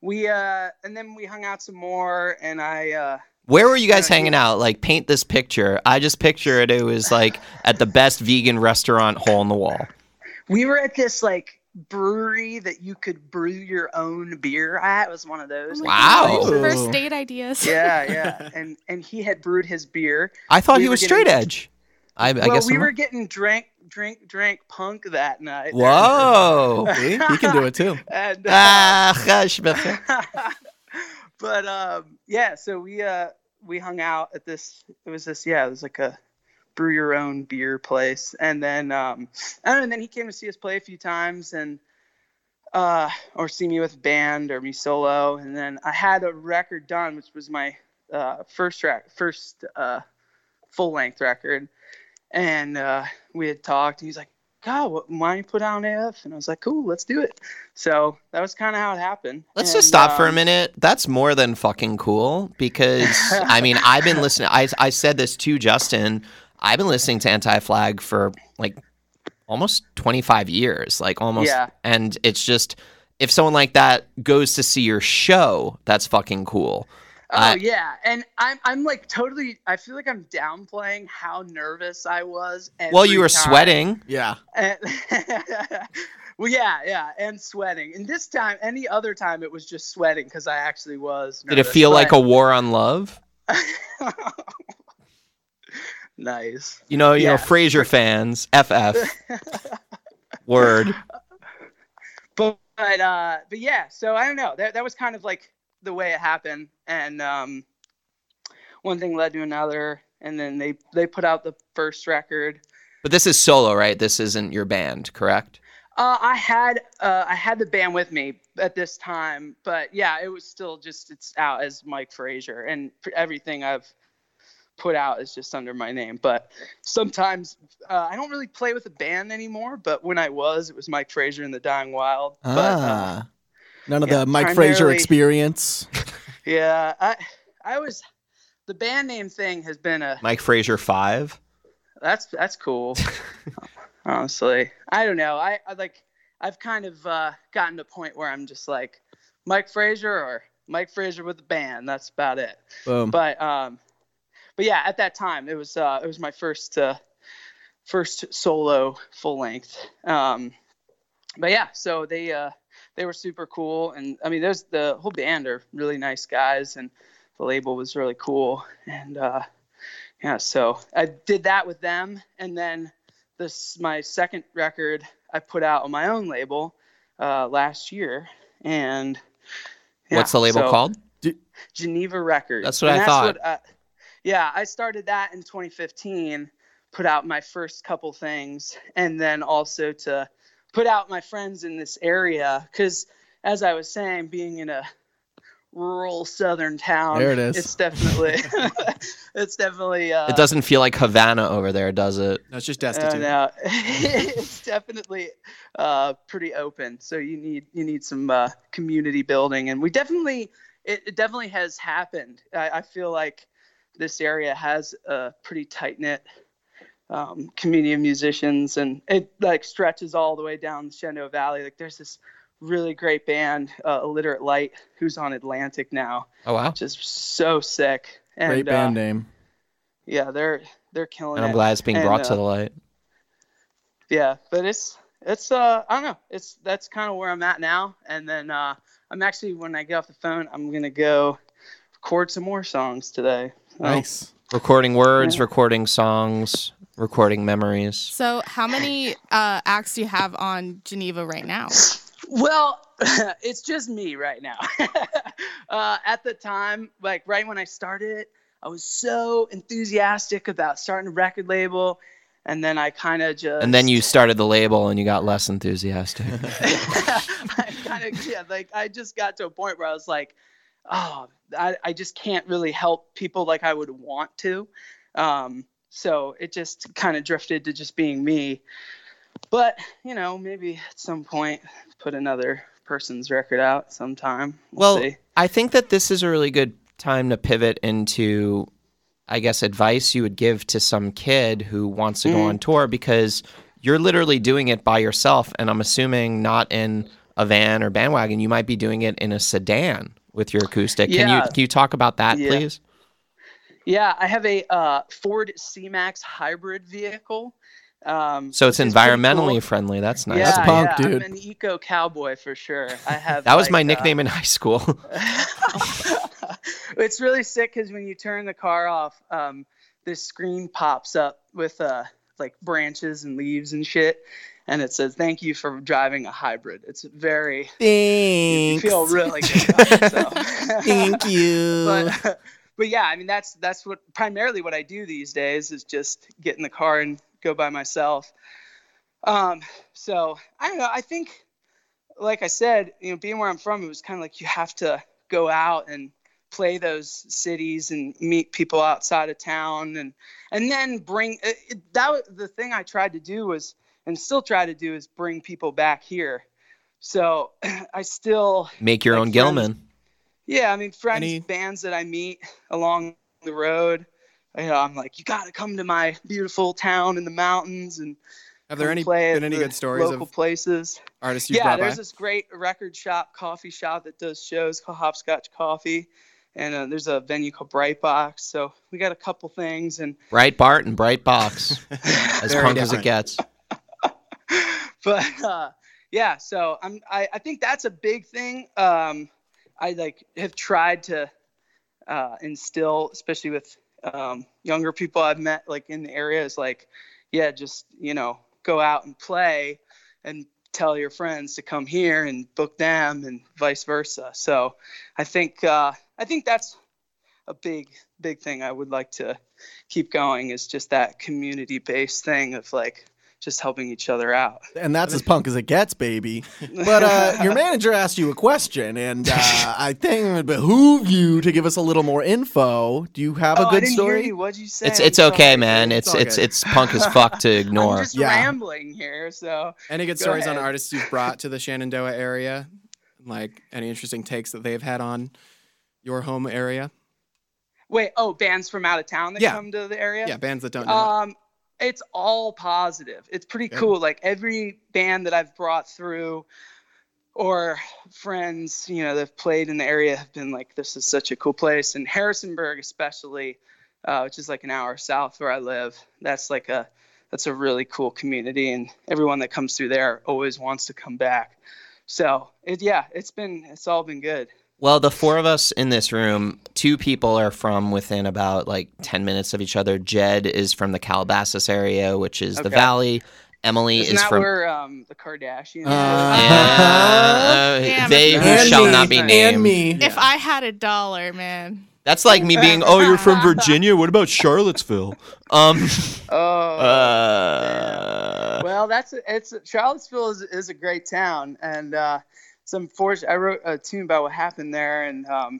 [SPEAKER 4] we uh, and then we hung out some more, and I uh,
[SPEAKER 2] Where were you guys
[SPEAKER 4] Yeah,
[SPEAKER 2] hanging out? Like, paint this picture. I just picture it. It was like at the best vegan restaurant, hole in the wall.
[SPEAKER 4] we were at this like brewery that you could brew your own beer at. It was one of those.
[SPEAKER 6] Oh
[SPEAKER 2] Wow.
[SPEAKER 6] gosh, First date ideas.
[SPEAKER 4] yeah, yeah. And and he had brewed his beer.
[SPEAKER 2] I thought
[SPEAKER 4] We
[SPEAKER 2] he was
[SPEAKER 4] getting-
[SPEAKER 2] straight edge. I, I
[SPEAKER 4] well,
[SPEAKER 2] guess
[SPEAKER 4] we
[SPEAKER 2] I'm-
[SPEAKER 4] were getting drink, drink, drink punk that night.
[SPEAKER 2] Whoa.
[SPEAKER 3] He can do it too.
[SPEAKER 4] And, uh,
[SPEAKER 2] ah, gosh, but-
[SPEAKER 4] but um, yeah, so we uh we hung out at this. It was this yeah, it was like a brew your own beer place, and then um, know, and then he came to see us play a few times, and uh, or see me with band or me solo, and then I had a record done, which was my uh, first track, first uh, full length record, and uh, we had talked, and he's like. God, what, why don't you put on AF? And I was like, cool, let's do it. So that was kind of how it happened.
[SPEAKER 2] Let's
[SPEAKER 4] And,
[SPEAKER 2] just stop for a
[SPEAKER 4] um,
[SPEAKER 2] minute. That's more than fucking cool because I mean I've been listening. I I said this to Justin. I've been listening to Anti Flag for like almost 25 years, like almost.
[SPEAKER 4] Yeah.
[SPEAKER 2] And it's just if someone like that goes to see your show, that's fucking cool.
[SPEAKER 4] Oh
[SPEAKER 2] I-
[SPEAKER 4] yeah, and I'm I'm like totally. I feel like I'm downplaying how nervous I was.
[SPEAKER 2] Well, you were
[SPEAKER 4] time.
[SPEAKER 2] sweating.
[SPEAKER 3] Yeah.
[SPEAKER 4] And- well, yeah, yeah, and sweating. And this time, any other time, it was just sweating because I actually was.
[SPEAKER 2] Did it feel like a
[SPEAKER 4] a?
[SPEAKER 2] war on love?
[SPEAKER 4] nice.
[SPEAKER 2] You know, you know,
[SPEAKER 4] Yeah.
[SPEAKER 2] Frazier fans, FF. Word.
[SPEAKER 4] But but uh, but yeah. So I don't know. That that was kind of like the way it happened, and um, one thing led to another, and then they they put out the first record.
[SPEAKER 2] But this is solo, right? This isn't your band, correct?
[SPEAKER 4] Uh, I had uh, I had the band with me at this time, but yeah, it was still just it's out as Mike Frazier, and everything I've put out is just under my name. But sometimes uh, I don't really play with a band anymore. But when I was, it was Mike Frazier and the Dying Wild. But uh,
[SPEAKER 3] Ah. None of
[SPEAKER 4] Yeah,
[SPEAKER 3] the Mike Frazier
[SPEAKER 4] primarily-
[SPEAKER 3] experience.
[SPEAKER 4] Yeah, I I was the band name thing has been a
[SPEAKER 2] Mike Frazier five.
[SPEAKER 4] that's that's cool. Honestly, I don't know. I, I like I've kind of uh, gotten to a point where I'm just like Mike Frazier or Mike Frazier with the band. That's about it.
[SPEAKER 3] Boom.
[SPEAKER 4] But um, but yeah, at that time it was uh, it was my first uh, first solo full length. Um, but yeah, so they uh, they were super cool, and I mean, there's the whole band are really nice guys, and the label was really cool, and uh, yeah, so I did that with them, and then this my second record I put out on my own label uh, last year, and yeah,
[SPEAKER 2] What's the label
[SPEAKER 4] so-
[SPEAKER 2] called?
[SPEAKER 4] Geneva Records.
[SPEAKER 2] That's what
[SPEAKER 4] And
[SPEAKER 2] I thought.
[SPEAKER 4] what I- yeah, I started that in 2015, put out my first couple things, and then also to put out my friends in this area. Because as I was saying, being in a rural southern town,
[SPEAKER 3] There it is.
[SPEAKER 4] It's definitely, it's definitely. Uh,
[SPEAKER 2] It doesn't feel like Havana over there, does it?
[SPEAKER 5] No, it's just
[SPEAKER 4] uh,
[SPEAKER 5] destitute.
[SPEAKER 4] no, it's definitely uh, pretty open. So you need you need some uh, community building, and we definitely it, it definitely has happened. I, I feel like this area has a pretty tight knit um, community of musicians, and it like stretches all the way down the Shenandoah Valley. Like there's this really great band, uh, Illiterate Light, who's on Atlantic now,
[SPEAKER 2] Oh wow!
[SPEAKER 4] just so sick. And,
[SPEAKER 3] Great band
[SPEAKER 4] uh,
[SPEAKER 3] name.
[SPEAKER 4] Yeah, they're they're killing it.
[SPEAKER 2] And I'm
[SPEAKER 4] it.
[SPEAKER 2] glad it's being
[SPEAKER 4] And,
[SPEAKER 2] brought
[SPEAKER 4] uh,
[SPEAKER 2] to the light.
[SPEAKER 4] yeah but it's it's uh i don't know it's that's kind of where i'm at now and then uh i'm actually when i get off the phone i'm gonna go record some more songs today So,
[SPEAKER 3] Nice.
[SPEAKER 2] Recording words,
[SPEAKER 4] yeah.
[SPEAKER 2] recording songs, recording memories.
[SPEAKER 6] So, how many uh, acts do you have on Geneva right now?
[SPEAKER 4] well it's just me right now uh at the time like right when i started i was so enthusiastic about starting a record label and then i kind of just
[SPEAKER 2] And then you started the label and you got less enthusiastic.
[SPEAKER 4] I kind of yeah, like I just got to a point where I was like, oh, I, I just can't really help people like I would want to. Um, so it just kind of drifted to just being me. But you know, maybe at some point put another person's record out sometime. We'll,
[SPEAKER 2] Well,
[SPEAKER 4] see.
[SPEAKER 2] I think that this is a really good time to pivot into, I guess, advice you would give to some kid who wants to go
[SPEAKER 4] Mhm.
[SPEAKER 2] on tour because you're literally doing it by yourself. And I'm assuming not in a van or bandwagon. You might be doing it in a sedan with your acoustic. Can you can you talk about that,
[SPEAKER 4] Yeah.
[SPEAKER 2] please?
[SPEAKER 4] Yeah, I have a uh, Ford C-Max hybrid vehicle. Um,
[SPEAKER 2] So it's
[SPEAKER 4] which is pretty
[SPEAKER 2] environmentally
[SPEAKER 4] cool.
[SPEAKER 2] friendly. That's nice.
[SPEAKER 4] Yeah,
[SPEAKER 3] That's punk,
[SPEAKER 4] yeah,
[SPEAKER 3] dude.
[SPEAKER 4] I'm an eco cowboy for sure. I have.
[SPEAKER 2] That was
[SPEAKER 4] like,
[SPEAKER 2] my
[SPEAKER 4] uh,
[SPEAKER 2] nickname in high school.
[SPEAKER 4] it's really sick because when you turn the car off, um, this screen pops up with uh, like branches and leaves and shit, and it says "Thank you for driving a hybrid." It's very you
[SPEAKER 3] Thanks.
[SPEAKER 4] feel really good. About.
[SPEAKER 3] Thank you.
[SPEAKER 4] but but yeah, I mean that's that's what primarily what I do these days is just get in the car and go by myself. Um, so I don't know. I think, like I said, you know, being where I'm from, it was kind of like you have to go out and play those cities and meet people outside of town and and then bring it, it- that was the thing I tried to do was and still try to do is bring people back here. So I still
[SPEAKER 2] Make your
[SPEAKER 4] Like
[SPEAKER 2] own
[SPEAKER 4] friends-
[SPEAKER 2] Gilman.
[SPEAKER 4] yeah, I mean, friends,
[SPEAKER 5] Any-
[SPEAKER 4] bands that I meet along the road, you know, I'm like, you got to come to my beautiful town in the mountains and
[SPEAKER 5] Have there any been any good stories
[SPEAKER 4] local
[SPEAKER 5] of
[SPEAKER 4] places.
[SPEAKER 5] artists you've
[SPEAKER 4] yeah, there's
[SPEAKER 5] by?
[SPEAKER 4] this great record shop, coffee shop that does shows called Hopscotch Coffee, and uh, there's a venue called bright box So we got a couple things, and
[SPEAKER 2] Bright Bart and Bright Box. As
[SPEAKER 5] Very
[SPEAKER 2] punk as it gets.
[SPEAKER 4] But uh, yeah, so I'm I, I think that's a big thing. Um, I like have tried to uh, instill, especially with um, younger people I've met like in the area, is like, yeah, just you know, go out and play, and tell your friends to come here and book them, and vice versa. So I think uh, I think that's a big big thing I would like to keep going is just that community based thing of like just helping each other out.
[SPEAKER 3] and that's as punk as it gets, baby. But uh, your manager asked you a question, and uh, I think it would behoove you to give us a little more info. Do you have
[SPEAKER 4] oh,
[SPEAKER 3] a
[SPEAKER 4] I
[SPEAKER 3] good
[SPEAKER 4] didn't
[SPEAKER 3] story?
[SPEAKER 4] Hear you. What'd you say?
[SPEAKER 2] It's
[SPEAKER 4] I'm
[SPEAKER 2] it's okay,
[SPEAKER 4] sorry.
[SPEAKER 2] man.
[SPEAKER 5] It's
[SPEAKER 2] It's it's it's punk as fuck to ignore.
[SPEAKER 4] I'm just
[SPEAKER 3] Yeah.
[SPEAKER 4] rambling here, so
[SPEAKER 5] Any good
[SPEAKER 4] Go
[SPEAKER 5] stories on artists you've brought to the Shenandoah area? Like any interesting takes that they've had on your home area?
[SPEAKER 4] Wait, oh, bands from out of town that
[SPEAKER 5] Yeah.
[SPEAKER 4] come to the area?
[SPEAKER 5] Yeah, bands that don't know. it.
[SPEAKER 4] Um, it's all positive. It's pretty
[SPEAKER 5] Good.
[SPEAKER 4] cool. Like every band that I've brought through, or friends, you know, that've played in the area have been like, "This is such a cool place." And Harrisonburg, especially, uh, which is like an hour south where I live, that's like a that's a really cool community, and everyone that comes through there always wants to come back. So it, yeah, it's been it's all been good.
[SPEAKER 2] Well, the four of us in this room, two people are from within about like 10 minutes of each other. Jed is from the Calabasas area, which is the valley. Emily
[SPEAKER 4] Isn't
[SPEAKER 2] is
[SPEAKER 4] that
[SPEAKER 2] from.
[SPEAKER 4] where um, the Kardashians?
[SPEAKER 3] Uh.
[SPEAKER 2] Yeah,
[SPEAKER 6] Damn
[SPEAKER 2] they who shall
[SPEAKER 3] me,
[SPEAKER 2] not be
[SPEAKER 3] and
[SPEAKER 2] named.
[SPEAKER 3] me.
[SPEAKER 6] If I had a dollar, man.
[SPEAKER 2] That's like me being, oh, you're from Virginia. What about Charlottesville? Um,
[SPEAKER 4] oh.
[SPEAKER 2] uh,
[SPEAKER 4] well, that's it's Charlottesville is, is a great town, and uh, it's unfortunate. I wrote a tune about what happened there, and um,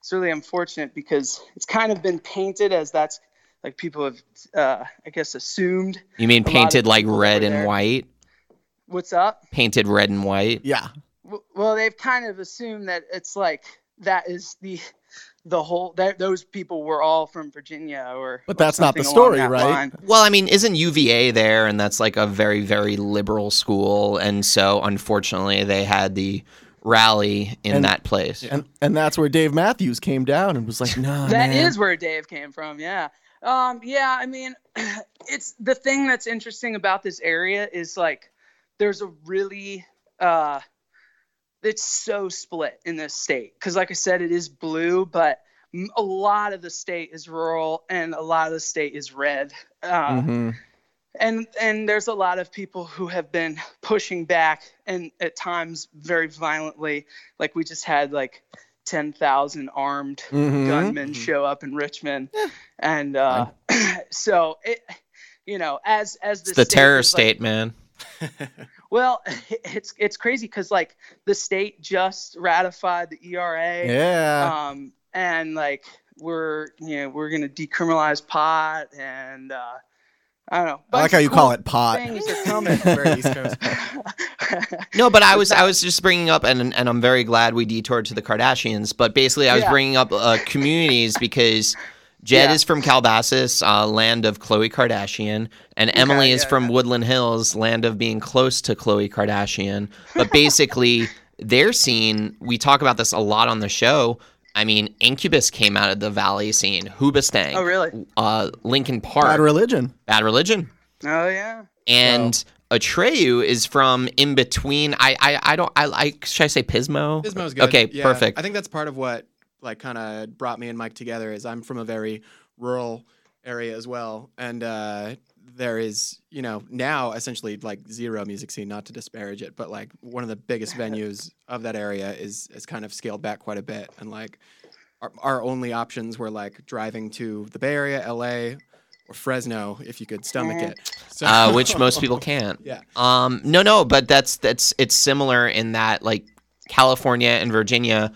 [SPEAKER 4] it's really unfortunate because it's kind of been painted as that's like people have, uh, I guess, assumed.
[SPEAKER 2] you mean
[SPEAKER 4] a lot of
[SPEAKER 2] painted like red and
[SPEAKER 4] there-
[SPEAKER 2] white?
[SPEAKER 4] What's up?
[SPEAKER 2] Painted red and white.
[SPEAKER 3] Yeah.
[SPEAKER 4] Well, they've kind of assumed that it's like that is the the whole that those people were all from Virginia or.
[SPEAKER 3] But
[SPEAKER 4] or
[SPEAKER 3] that's not the story, right?
[SPEAKER 4] line.
[SPEAKER 2] Well, I mean, isn't UVA there? And that's like a very, very liberal school. And so, unfortunately, they had the rally in
[SPEAKER 3] And-
[SPEAKER 2] that place.
[SPEAKER 3] And and that's where Dave Matthews came down and was like, "No,
[SPEAKER 4] That
[SPEAKER 3] man.
[SPEAKER 4] is where Dave came from. Yeah. Um, yeah. I mean, it's the thing that's interesting about this area is like there's a really uh, it's so split in this state because, like I said, it is blue, but a lot of the state is rural and a lot of the state is red. Uh,
[SPEAKER 3] Mhm.
[SPEAKER 4] and and there's a lot of people who have been pushing back and at times very violently like we just had like 10,000 armed
[SPEAKER 3] Mhm.
[SPEAKER 4] gunmen show up in Richmond and uh so it you know as as
[SPEAKER 2] It's the
[SPEAKER 4] state
[SPEAKER 2] terror
[SPEAKER 4] is, like-
[SPEAKER 2] state, man.
[SPEAKER 4] well it's it's crazy cuz like the state just ratified the ERA
[SPEAKER 3] Yeah.
[SPEAKER 4] um, and like we're you know we're gonna decriminalize pot and uh, I don't know.
[SPEAKER 3] I like how you call it pot.
[SPEAKER 4] Things are coming.
[SPEAKER 5] Very East Coast.
[SPEAKER 2] No, but I was I was just bringing up, and and I'm very glad we detoured to the Kardashians. But basically, I was
[SPEAKER 4] Yeah.
[SPEAKER 2] bringing up uh, communities because Jed
[SPEAKER 4] Yeah.
[SPEAKER 2] is from Calabasas, uh, land of Khloe Kardashian, and Emily is
[SPEAKER 4] yeah,
[SPEAKER 2] from
[SPEAKER 4] yeah.
[SPEAKER 2] Woodland Hills, land of being close to Khloe Kardashian. But basically, their scene. We talk about this a lot on the show. I mean, Incubus came out of the Valley scene. Hoobastank.
[SPEAKER 4] Oh, really?
[SPEAKER 2] Uh, Linkin Park.
[SPEAKER 3] Bad religion.
[SPEAKER 2] Bad Religion.
[SPEAKER 4] oh yeah.
[SPEAKER 2] and Atreyu is from in between. I I, I don't I like. Should I say Pismo?
[SPEAKER 5] Pismo's good.
[SPEAKER 2] Okay,
[SPEAKER 5] Yeah,
[SPEAKER 2] perfect.
[SPEAKER 5] I think that's part of what like kind of brought me and Mike together. Is I'm from a very rural area as well, and uh, there is you know now essentially like zero music scene. Not to disparage it, but like one of the biggest venues of that area is is kind of scaled back quite a bit, and like our, our only options were like driving to the Bay Area, L.A. Or Fresno, if you could stomach it. So,
[SPEAKER 2] uh, which most people can't.
[SPEAKER 5] Yeah.
[SPEAKER 2] Um. No. No. But that's that's it's similar in that like California and Virginia.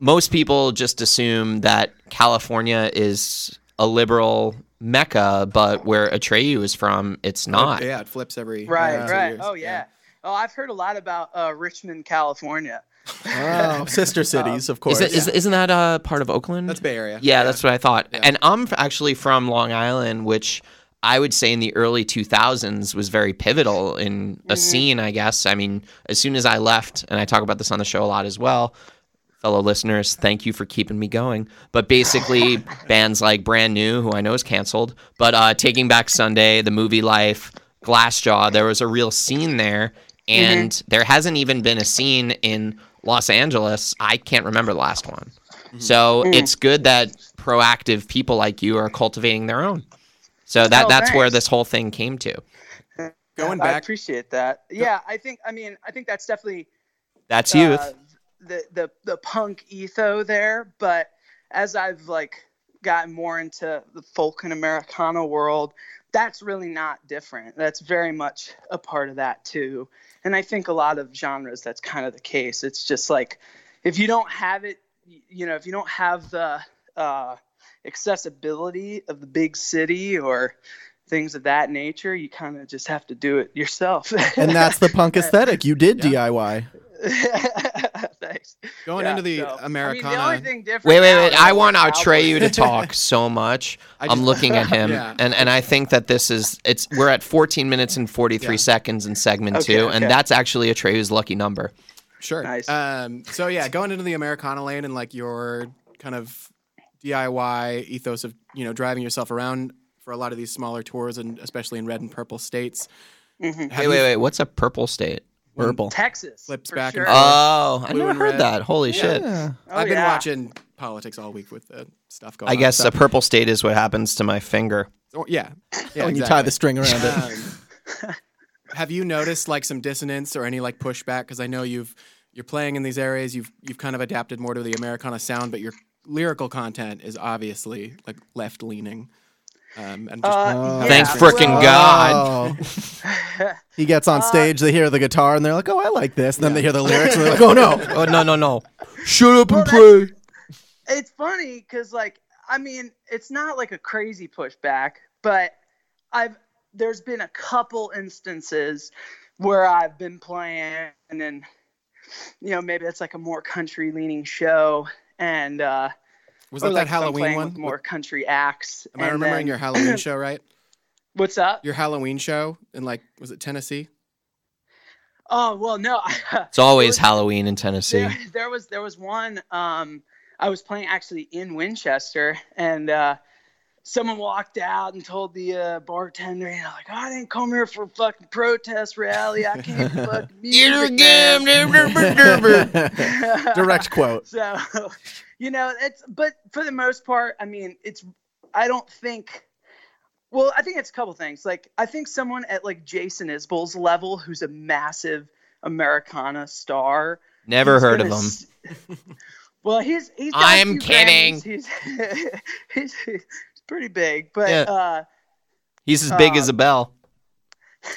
[SPEAKER 2] Most people just assume that California is a liberal mecca, but where Atreyu is from, it's not.
[SPEAKER 5] Yeah, it flips every
[SPEAKER 4] Right.
[SPEAKER 5] every two
[SPEAKER 4] right.
[SPEAKER 5] years.
[SPEAKER 4] Oh yeah. Oh, I've heard a lot about uh, Richmond, California.
[SPEAKER 3] Oh, sister cities, of course.
[SPEAKER 2] Is it, is, isn't that uh, part of Oakland?
[SPEAKER 5] That's Bay Area.
[SPEAKER 2] Yeah, that's what I thought.
[SPEAKER 5] Yeah.
[SPEAKER 2] And I'm actually from Long Island, which I would say in the early 2000s was very pivotal in a scene, I guess. I mean, as soon as I left, and I talk about this on the show a lot as well, fellow listeners, thank you for keeping me going. But basically, bands like Brand New, who I know is canceled, but uh, Taking Back Sunday, The Movie Life, Glassjaw, there was a real scene there. And there hasn't even been a scene in Los Angeles. I can't remember the last one. So it's good that proactive people like you are cultivating their own. So that
[SPEAKER 4] Oh,
[SPEAKER 2] that's where this whole thing came to.
[SPEAKER 5] Going back, I
[SPEAKER 4] appreciate that. Yeah, I think. I mean, I think that's definitely
[SPEAKER 2] That's
[SPEAKER 4] uh,
[SPEAKER 2] youth.
[SPEAKER 4] The the the punk etho there. But as I've like gotten more into the folk and Americana world, that's really not different. That's very much a part of that too. And I think a lot of genres that's kind of the case. It's just like if you don't have it, you know, if you don't have the uh, accessibility of the big city or things of that nature, you kind of just have to do it yourself.
[SPEAKER 3] and that's the punk aesthetic. You did DIY.
[SPEAKER 4] Thanks.
[SPEAKER 5] Going
[SPEAKER 4] Yeah,
[SPEAKER 5] into the
[SPEAKER 4] so, I mean,
[SPEAKER 5] Americana.
[SPEAKER 4] the only thing different
[SPEAKER 2] Wait, wait, wait. I want
[SPEAKER 4] the
[SPEAKER 2] Atreyu to talk so much.
[SPEAKER 5] I
[SPEAKER 2] I'm looking at him,
[SPEAKER 5] Yeah.
[SPEAKER 2] and and I think that this is it's. We're at 14 minutes and 43
[SPEAKER 5] Yeah.
[SPEAKER 2] seconds in segment
[SPEAKER 4] Okay,
[SPEAKER 2] two, and that's actually Atreyu's lucky number.
[SPEAKER 5] Sure.
[SPEAKER 4] Nice.
[SPEAKER 5] Um, so yeah, going into the Americana lane and like your kind of DIY ethos of you know driving yourself around for a lot of these smaller tours and especially in red and purple states.
[SPEAKER 4] Mhm.
[SPEAKER 5] Have
[SPEAKER 2] Wait, wait, wait. What's a purple state?
[SPEAKER 5] When-
[SPEAKER 3] Purple.
[SPEAKER 4] Texas
[SPEAKER 5] Flips
[SPEAKER 4] for
[SPEAKER 5] back and forth.
[SPEAKER 2] Oh, I
[SPEAKER 5] Blue
[SPEAKER 2] never
[SPEAKER 5] and
[SPEAKER 2] heard
[SPEAKER 5] red.
[SPEAKER 2] that. Holy
[SPEAKER 5] Yeah.
[SPEAKER 2] shit!
[SPEAKER 3] Yeah.
[SPEAKER 4] Oh,
[SPEAKER 5] I've been
[SPEAKER 4] yeah.
[SPEAKER 5] watching politics all week with the stuff going on.
[SPEAKER 2] I guess
[SPEAKER 5] so-
[SPEAKER 2] a purple state is what happens to my finger.
[SPEAKER 5] Oh, yeah. Yeah.
[SPEAKER 3] when you tie
[SPEAKER 5] exactly.
[SPEAKER 3] the string around it.
[SPEAKER 5] Um, have you noticed like some dissonance or any like pushback? Because I know you've you're playing in these areas. You've you've kind of adapted more to the Americana sound, but your lyrical content is obviously like left leaning. Um, and just,
[SPEAKER 4] Uh,
[SPEAKER 3] Oh.
[SPEAKER 4] yeah,
[SPEAKER 2] Thank frickin'
[SPEAKER 4] well,
[SPEAKER 2] God.
[SPEAKER 3] He gets on
[SPEAKER 4] Uh,
[SPEAKER 3] stage, they hear the guitar, and they're like, "Oh, I like this." And then they hear the lyrics, and they're like, "Oh no!"
[SPEAKER 2] Oh no, no, no! Shut up
[SPEAKER 4] Well,
[SPEAKER 2] and play.
[SPEAKER 4] it's funny because like i mean it's not like a crazy pushback but i've there's been a couple instances where i've been playing and then you know maybe it's like a more country leaning show and uh
[SPEAKER 5] was
[SPEAKER 4] or
[SPEAKER 5] that
[SPEAKER 4] like
[SPEAKER 5] that Halloween one?
[SPEAKER 4] with more country acts
[SPEAKER 5] Am I
[SPEAKER 4] and
[SPEAKER 5] remembering
[SPEAKER 4] then-
[SPEAKER 5] your Halloween show right?
[SPEAKER 4] what's up
[SPEAKER 5] Your Halloween show in like was it Tennessee?
[SPEAKER 4] oh well no
[SPEAKER 2] It's always
[SPEAKER 4] was-
[SPEAKER 2] Halloween in Tennessee.
[SPEAKER 4] there, there was there was one um i was playing actually in winchester and uh someone walked out and told the uh, bartender you know like "Oh, i didn't come here for a fucking protest rally i came for fucking music man."
[SPEAKER 3] Direct quote.
[SPEAKER 4] so you know it's but for the most part i mean it's i don't think well i think it's a couple things like i think someone at like jason isbell's level who's a massive americana star
[SPEAKER 2] Never heard of him.
[SPEAKER 4] s- well, he's he's.
[SPEAKER 2] I'm kidding.
[SPEAKER 4] He's, he's he's pretty big, but
[SPEAKER 2] Yeah.
[SPEAKER 4] uh,
[SPEAKER 2] He's as big
[SPEAKER 4] Uh,
[SPEAKER 2] as a bell.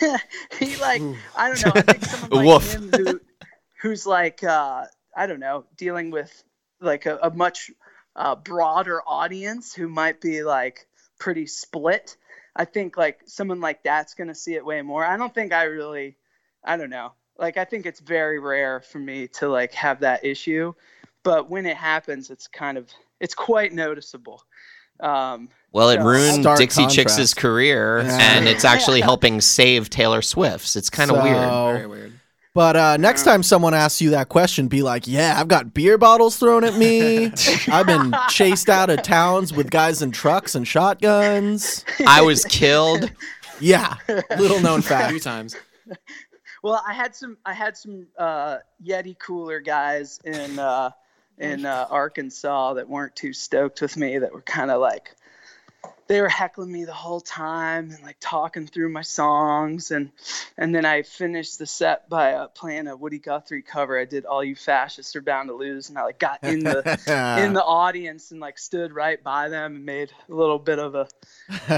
[SPEAKER 4] he like I don't know. I think someone like him who who's like uh, I don't know, dealing with like a, a much uh, broader audience who might be like pretty split. I think like someone like that's gonna see it way more. I don't think I really, I don't know. Like I think it's very rare for me to like have that issue, but when it happens, it's kind of it's quite noticeable. Um,
[SPEAKER 2] Well, it
[SPEAKER 4] so-
[SPEAKER 2] ruined
[SPEAKER 3] Stark
[SPEAKER 2] Dixie Chicks' career,
[SPEAKER 3] Yeah.
[SPEAKER 2] and it's actually helping save Taylor Swift's. It's kind of
[SPEAKER 3] So-
[SPEAKER 2] weird.
[SPEAKER 5] Very weird.
[SPEAKER 3] But uh, next time someone asks you that question, be like, "Yeah, I've got beer bottles thrown at me. I've been chased out of towns with guys in trucks and shotguns."
[SPEAKER 2] I was killed.
[SPEAKER 3] Yeah, little known
[SPEAKER 5] A few
[SPEAKER 3] fact.
[SPEAKER 5] times.
[SPEAKER 4] Well, I had some I had some uh, Yeti cooler guys in uh, in uh, Arkansas that weren't too stoked with me. That were kind of like they were heckling me the whole time and like talking through my songs and and then I finished the set by uh, playing a Woody Guthrie cover. I did "All You Fascists Are Bound to Lose" and I like got in the in the audience and like stood right by them and made a little bit of a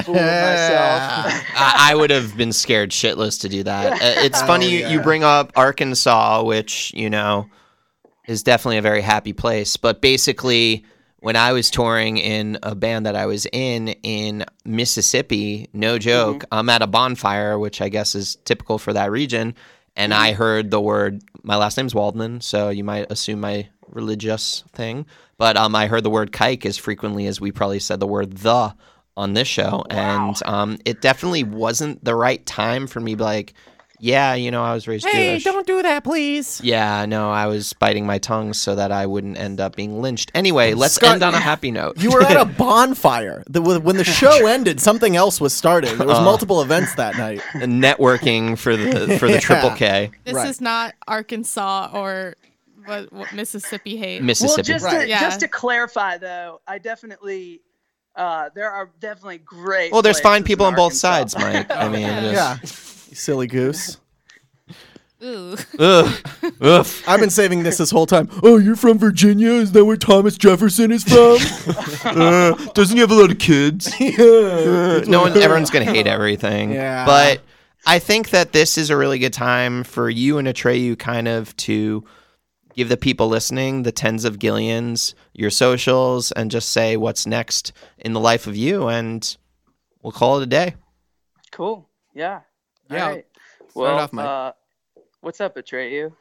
[SPEAKER 4] fool of myself.
[SPEAKER 2] I, I would have been scared shitless to do that. Uh, It's
[SPEAKER 3] Oh,
[SPEAKER 2] funny you, you bring up Arkansas, which you know is definitely a very happy place. But basically, when I was touring in a band that I was in in Mississippi, no joke, I'm at a bonfire, which I guess is typical for that region, and I heard the word. My last name's Waldman, so you might assume my religious thing, but um, I heard the word kike as frequently as we probably said the word the on this show, and um, it definitely wasn't the right time for me. Like, yeah, you know, I was raised to hey, Jewish.
[SPEAKER 3] don't do that, please.
[SPEAKER 2] Yeah, no, I was biting my tongue so that I wouldn't end up being lynched. Anyway, let's
[SPEAKER 3] Scott,
[SPEAKER 2] end on a happy note.
[SPEAKER 3] You were at a bonfire. The, when the show ended, something else was starting. There was
[SPEAKER 2] Uh.
[SPEAKER 3] multiple events that night.
[SPEAKER 2] networking for the for the
[SPEAKER 3] Yeah.
[SPEAKER 2] triple K,
[SPEAKER 6] This
[SPEAKER 3] Right.
[SPEAKER 6] is not Arkansas or what, what Mississippi hate.
[SPEAKER 2] Mississippi.
[SPEAKER 4] Well, just
[SPEAKER 3] Right.
[SPEAKER 4] to,
[SPEAKER 6] Yeah.
[SPEAKER 4] just to clarify, though, I definitely uh, there are definitely great.
[SPEAKER 2] well, there's fine people on both sides, Mike. I mean,
[SPEAKER 6] Yeah.
[SPEAKER 2] just-
[SPEAKER 3] Yeah, you silly goose.
[SPEAKER 6] Ooh.
[SPEAKER 2] ugh, ugh.
[SPEAKER 3] I've been saving this this whole time. Oh, you're from Virginia? Is that where Thomas Jefferson is from?
[SPEAKER 2] Uh, doesn't he have a lot of kids?
[SPEAKER 3] yeah.
[SPEAKER 2] no one, everyone's gonna hate everything.
[SPEAKER 3] Yeah.
[SPEAKER 2] But I think that this is a really good time for you and Atreyu kind of to give the people listening the tens of gillions, your socials, and just say what's next in the life of you, and we'll call it a day.
[SPEAKER 4] Cool. Yeah.
[SPEAKER 5] Yeah,
[SPEAKER 4] All right.
[SPEAKER 5] start
[SPEAKER 4] Well,
[SPEAKER 5] off, Mike.
[SPEAKER 4] uh, what's up, Atreyu?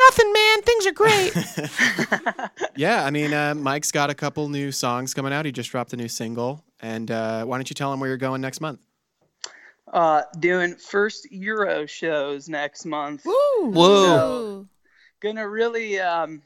[SPEAKER 2] Nothing, man. Things are great.
[SPEAKER 5] yeah, I mean, uh, Mike's got a couple new songs coming out. He just dropped a new single. And uh, why don't you tell him where you're going next month?
[SPEAKER 4] Uh, doing first Euro shows next month.
[SPEAKER 2] Whoa.
[SPEAKER 4] So, gonna really um,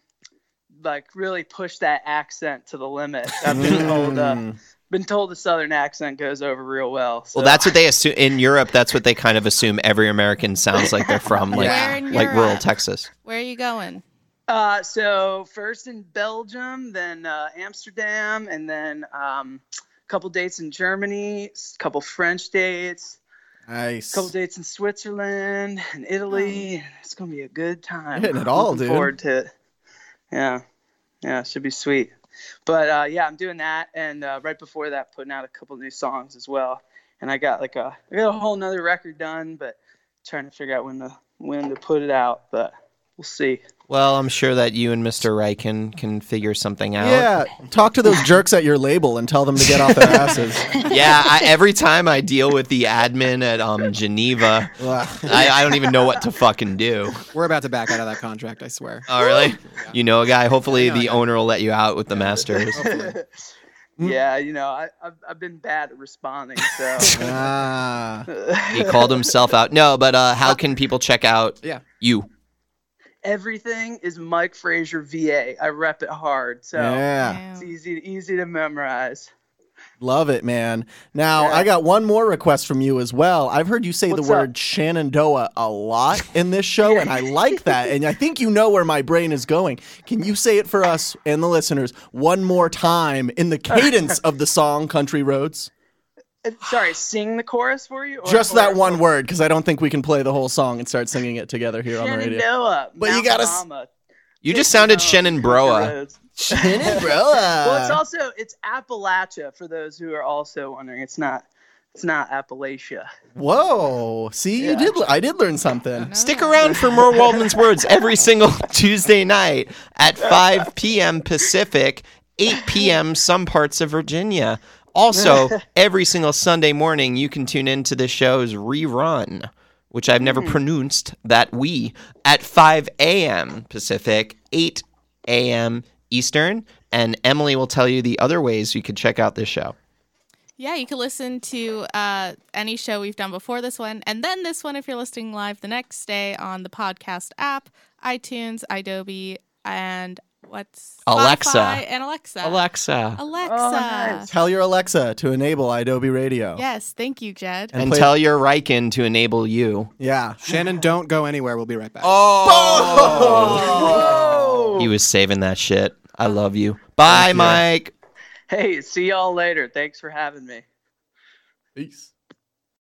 [SPEAKER 4] like really push that accent to the limit. I've been told uh,
[SPEAKER 3] Mm.
[SPEAKER 4] Been told the southern accent goes over real well. So.
[SPEAKER 2] Well, that's what they assume in Europe. That's what they kind of assume every American sounds like they're from, like
[SPEAKER 6] Where in
[SPEAKER 2] like rural Texas.
[SPEAKER 6] Where are you going?
[SPEAKER 4] Uh, so first in Belgium, then uh, Amsterdam, and then um, a couple dates in Germany, a couple French dates,
[SPEAKER 3] Nice.
[SPEAKER 4] a couple dates in Switzerland and Italy. It's gonna be a good time.
[SPEAKER 3] You're hitting it all,
[SPEAKER 4] Looking
[SPEAKER 3] dude.
[SPEAKER 4] Forward to it. Yeah, yeah, it should be sweet. But uh, yeah, I'm doing that, and uh, right before that, putting out a couple new songs as well. And I got like a, I got a whole nother record done, but trying to figure out when to when to put it out. But we'll see.
[SPEAKER 2] Well, I'm sure that you and Mr. Wright can can figure something out.
[SPEAKER 3] Yeah, talk to those jerks at your label and tell them to get off their asses.
[SPEAKER 2] yeah. I, every time I deal with the admin at um Geneva, I, I don't even know what to fucking do.
[SPEAKER 5] We're about to back out of that contract, I swear.
[SPEAKER 2] Oh, really? You know a guy. Hopefully,
[SPEAKER 5] know
[SPEAKER 2] the owner will let you out with the masters.
[SPEAKER 4] yeah, you know, I, I've, I've been bad at responding, so.
[SPEAKER 3] ah.
[SPEAKER 2] He called himself out. No, but uh, how can people check out
[SPEAKER 5] Yeah.
[SPEAKER 2] you?
[SPEAKER 4] Everything is Mike Frazier VA. I rep it hard, so
[SPEAKER 3] Yeah.
[SPEAKER 4] It's easy easy to memorize.
[SPEAKER 3] Love it, man. Now,
[SPEAKER 4] Yeah.
[SPEAKER 3] I got one more request from you as well. I've heard you say
[SPEAKER 4] What's
[SPEAKER 3] the
[SPEAKER 4] up?
[SPEAKER 3] word Shenandoah a lot in this show, and I like that. And I think you know where my brain is going. Can you say it for us and the listeners one more time in the cadence of the song Country Roads?
[SPEAKER 4] Sorry, sing the chorus for you? or-
[SPEAKER 3] Just that one word, because I don't think we can play the whole song and start singing it together here on the radio.
[SPEAKER 4] Shenandoah.
[SPEAKER 3] But you gotta
[SPEAKER 4] Mama,
[SPEAKER 2] You just sounded
[SPEAKER 4] Home,
[SPEAKER 2] Shannon Broa.
[SPEAKER 4] Roads.
[SPEAKER 3] Shenandoah.
[SPEAKER 4] Well, it's also it's Appalachia for those who are also wondering. It's not it's not Appalachia.
[SPEAKER 3] Whoa! See, you
[SPEAKER 4] Yeah.
[SPEAKER 3] did. I did learn something.
[SPEAKER 2] Stick around for more Waldman's Words every single Tuesday night at 5 p.m. Pacific, 8 p.m. some parts of Virginia. Also, every single Sunday morning, you can tune into the show's rerun, which I've never pronounced that we, at 5 a.m. Pacific, 8 a.m. Eastern. And Emily will tell you the other ways you could check out this show.
[SPEAKER 6] Yeah, you can listen to uh, any show we've done before this one, and then this one if you're listening live the next day on the podcast app, iTunes, Adobe, and what's
[SPEAKER 2] Alexa.
[SPEAKER 6] Spotify and Alexa.
[SPEAKER 2] Alexa.
[SPEAKER 6] Alexa.
[SPEAKER 4] Oh, nice.
[SPEAKER 3] Tell your Alexa to enable Adobe Radio.
[SPEAKER 6] Yes, thank you, Jed.
[SPEAKER 3] And
[SPEAKER 2] And
[SPEAKER 3] play-
[SPEAKER 2] tell your Riken to enable you.
[SPEAKER 3] Yeah.
[SPEAKER 5] Shannon, don't go anywhere. We'll be right back.
[SPEAKER 3] Oh!
[SPEAKER 2] He was saving that shit. I love you. Bye,
[SPEAKER 3] you.
[SPEAKER 2] Mike.
[SPEAKER 4] Hey, see y'all later. Thanks for having me.
[SPEAKER 3] Peace.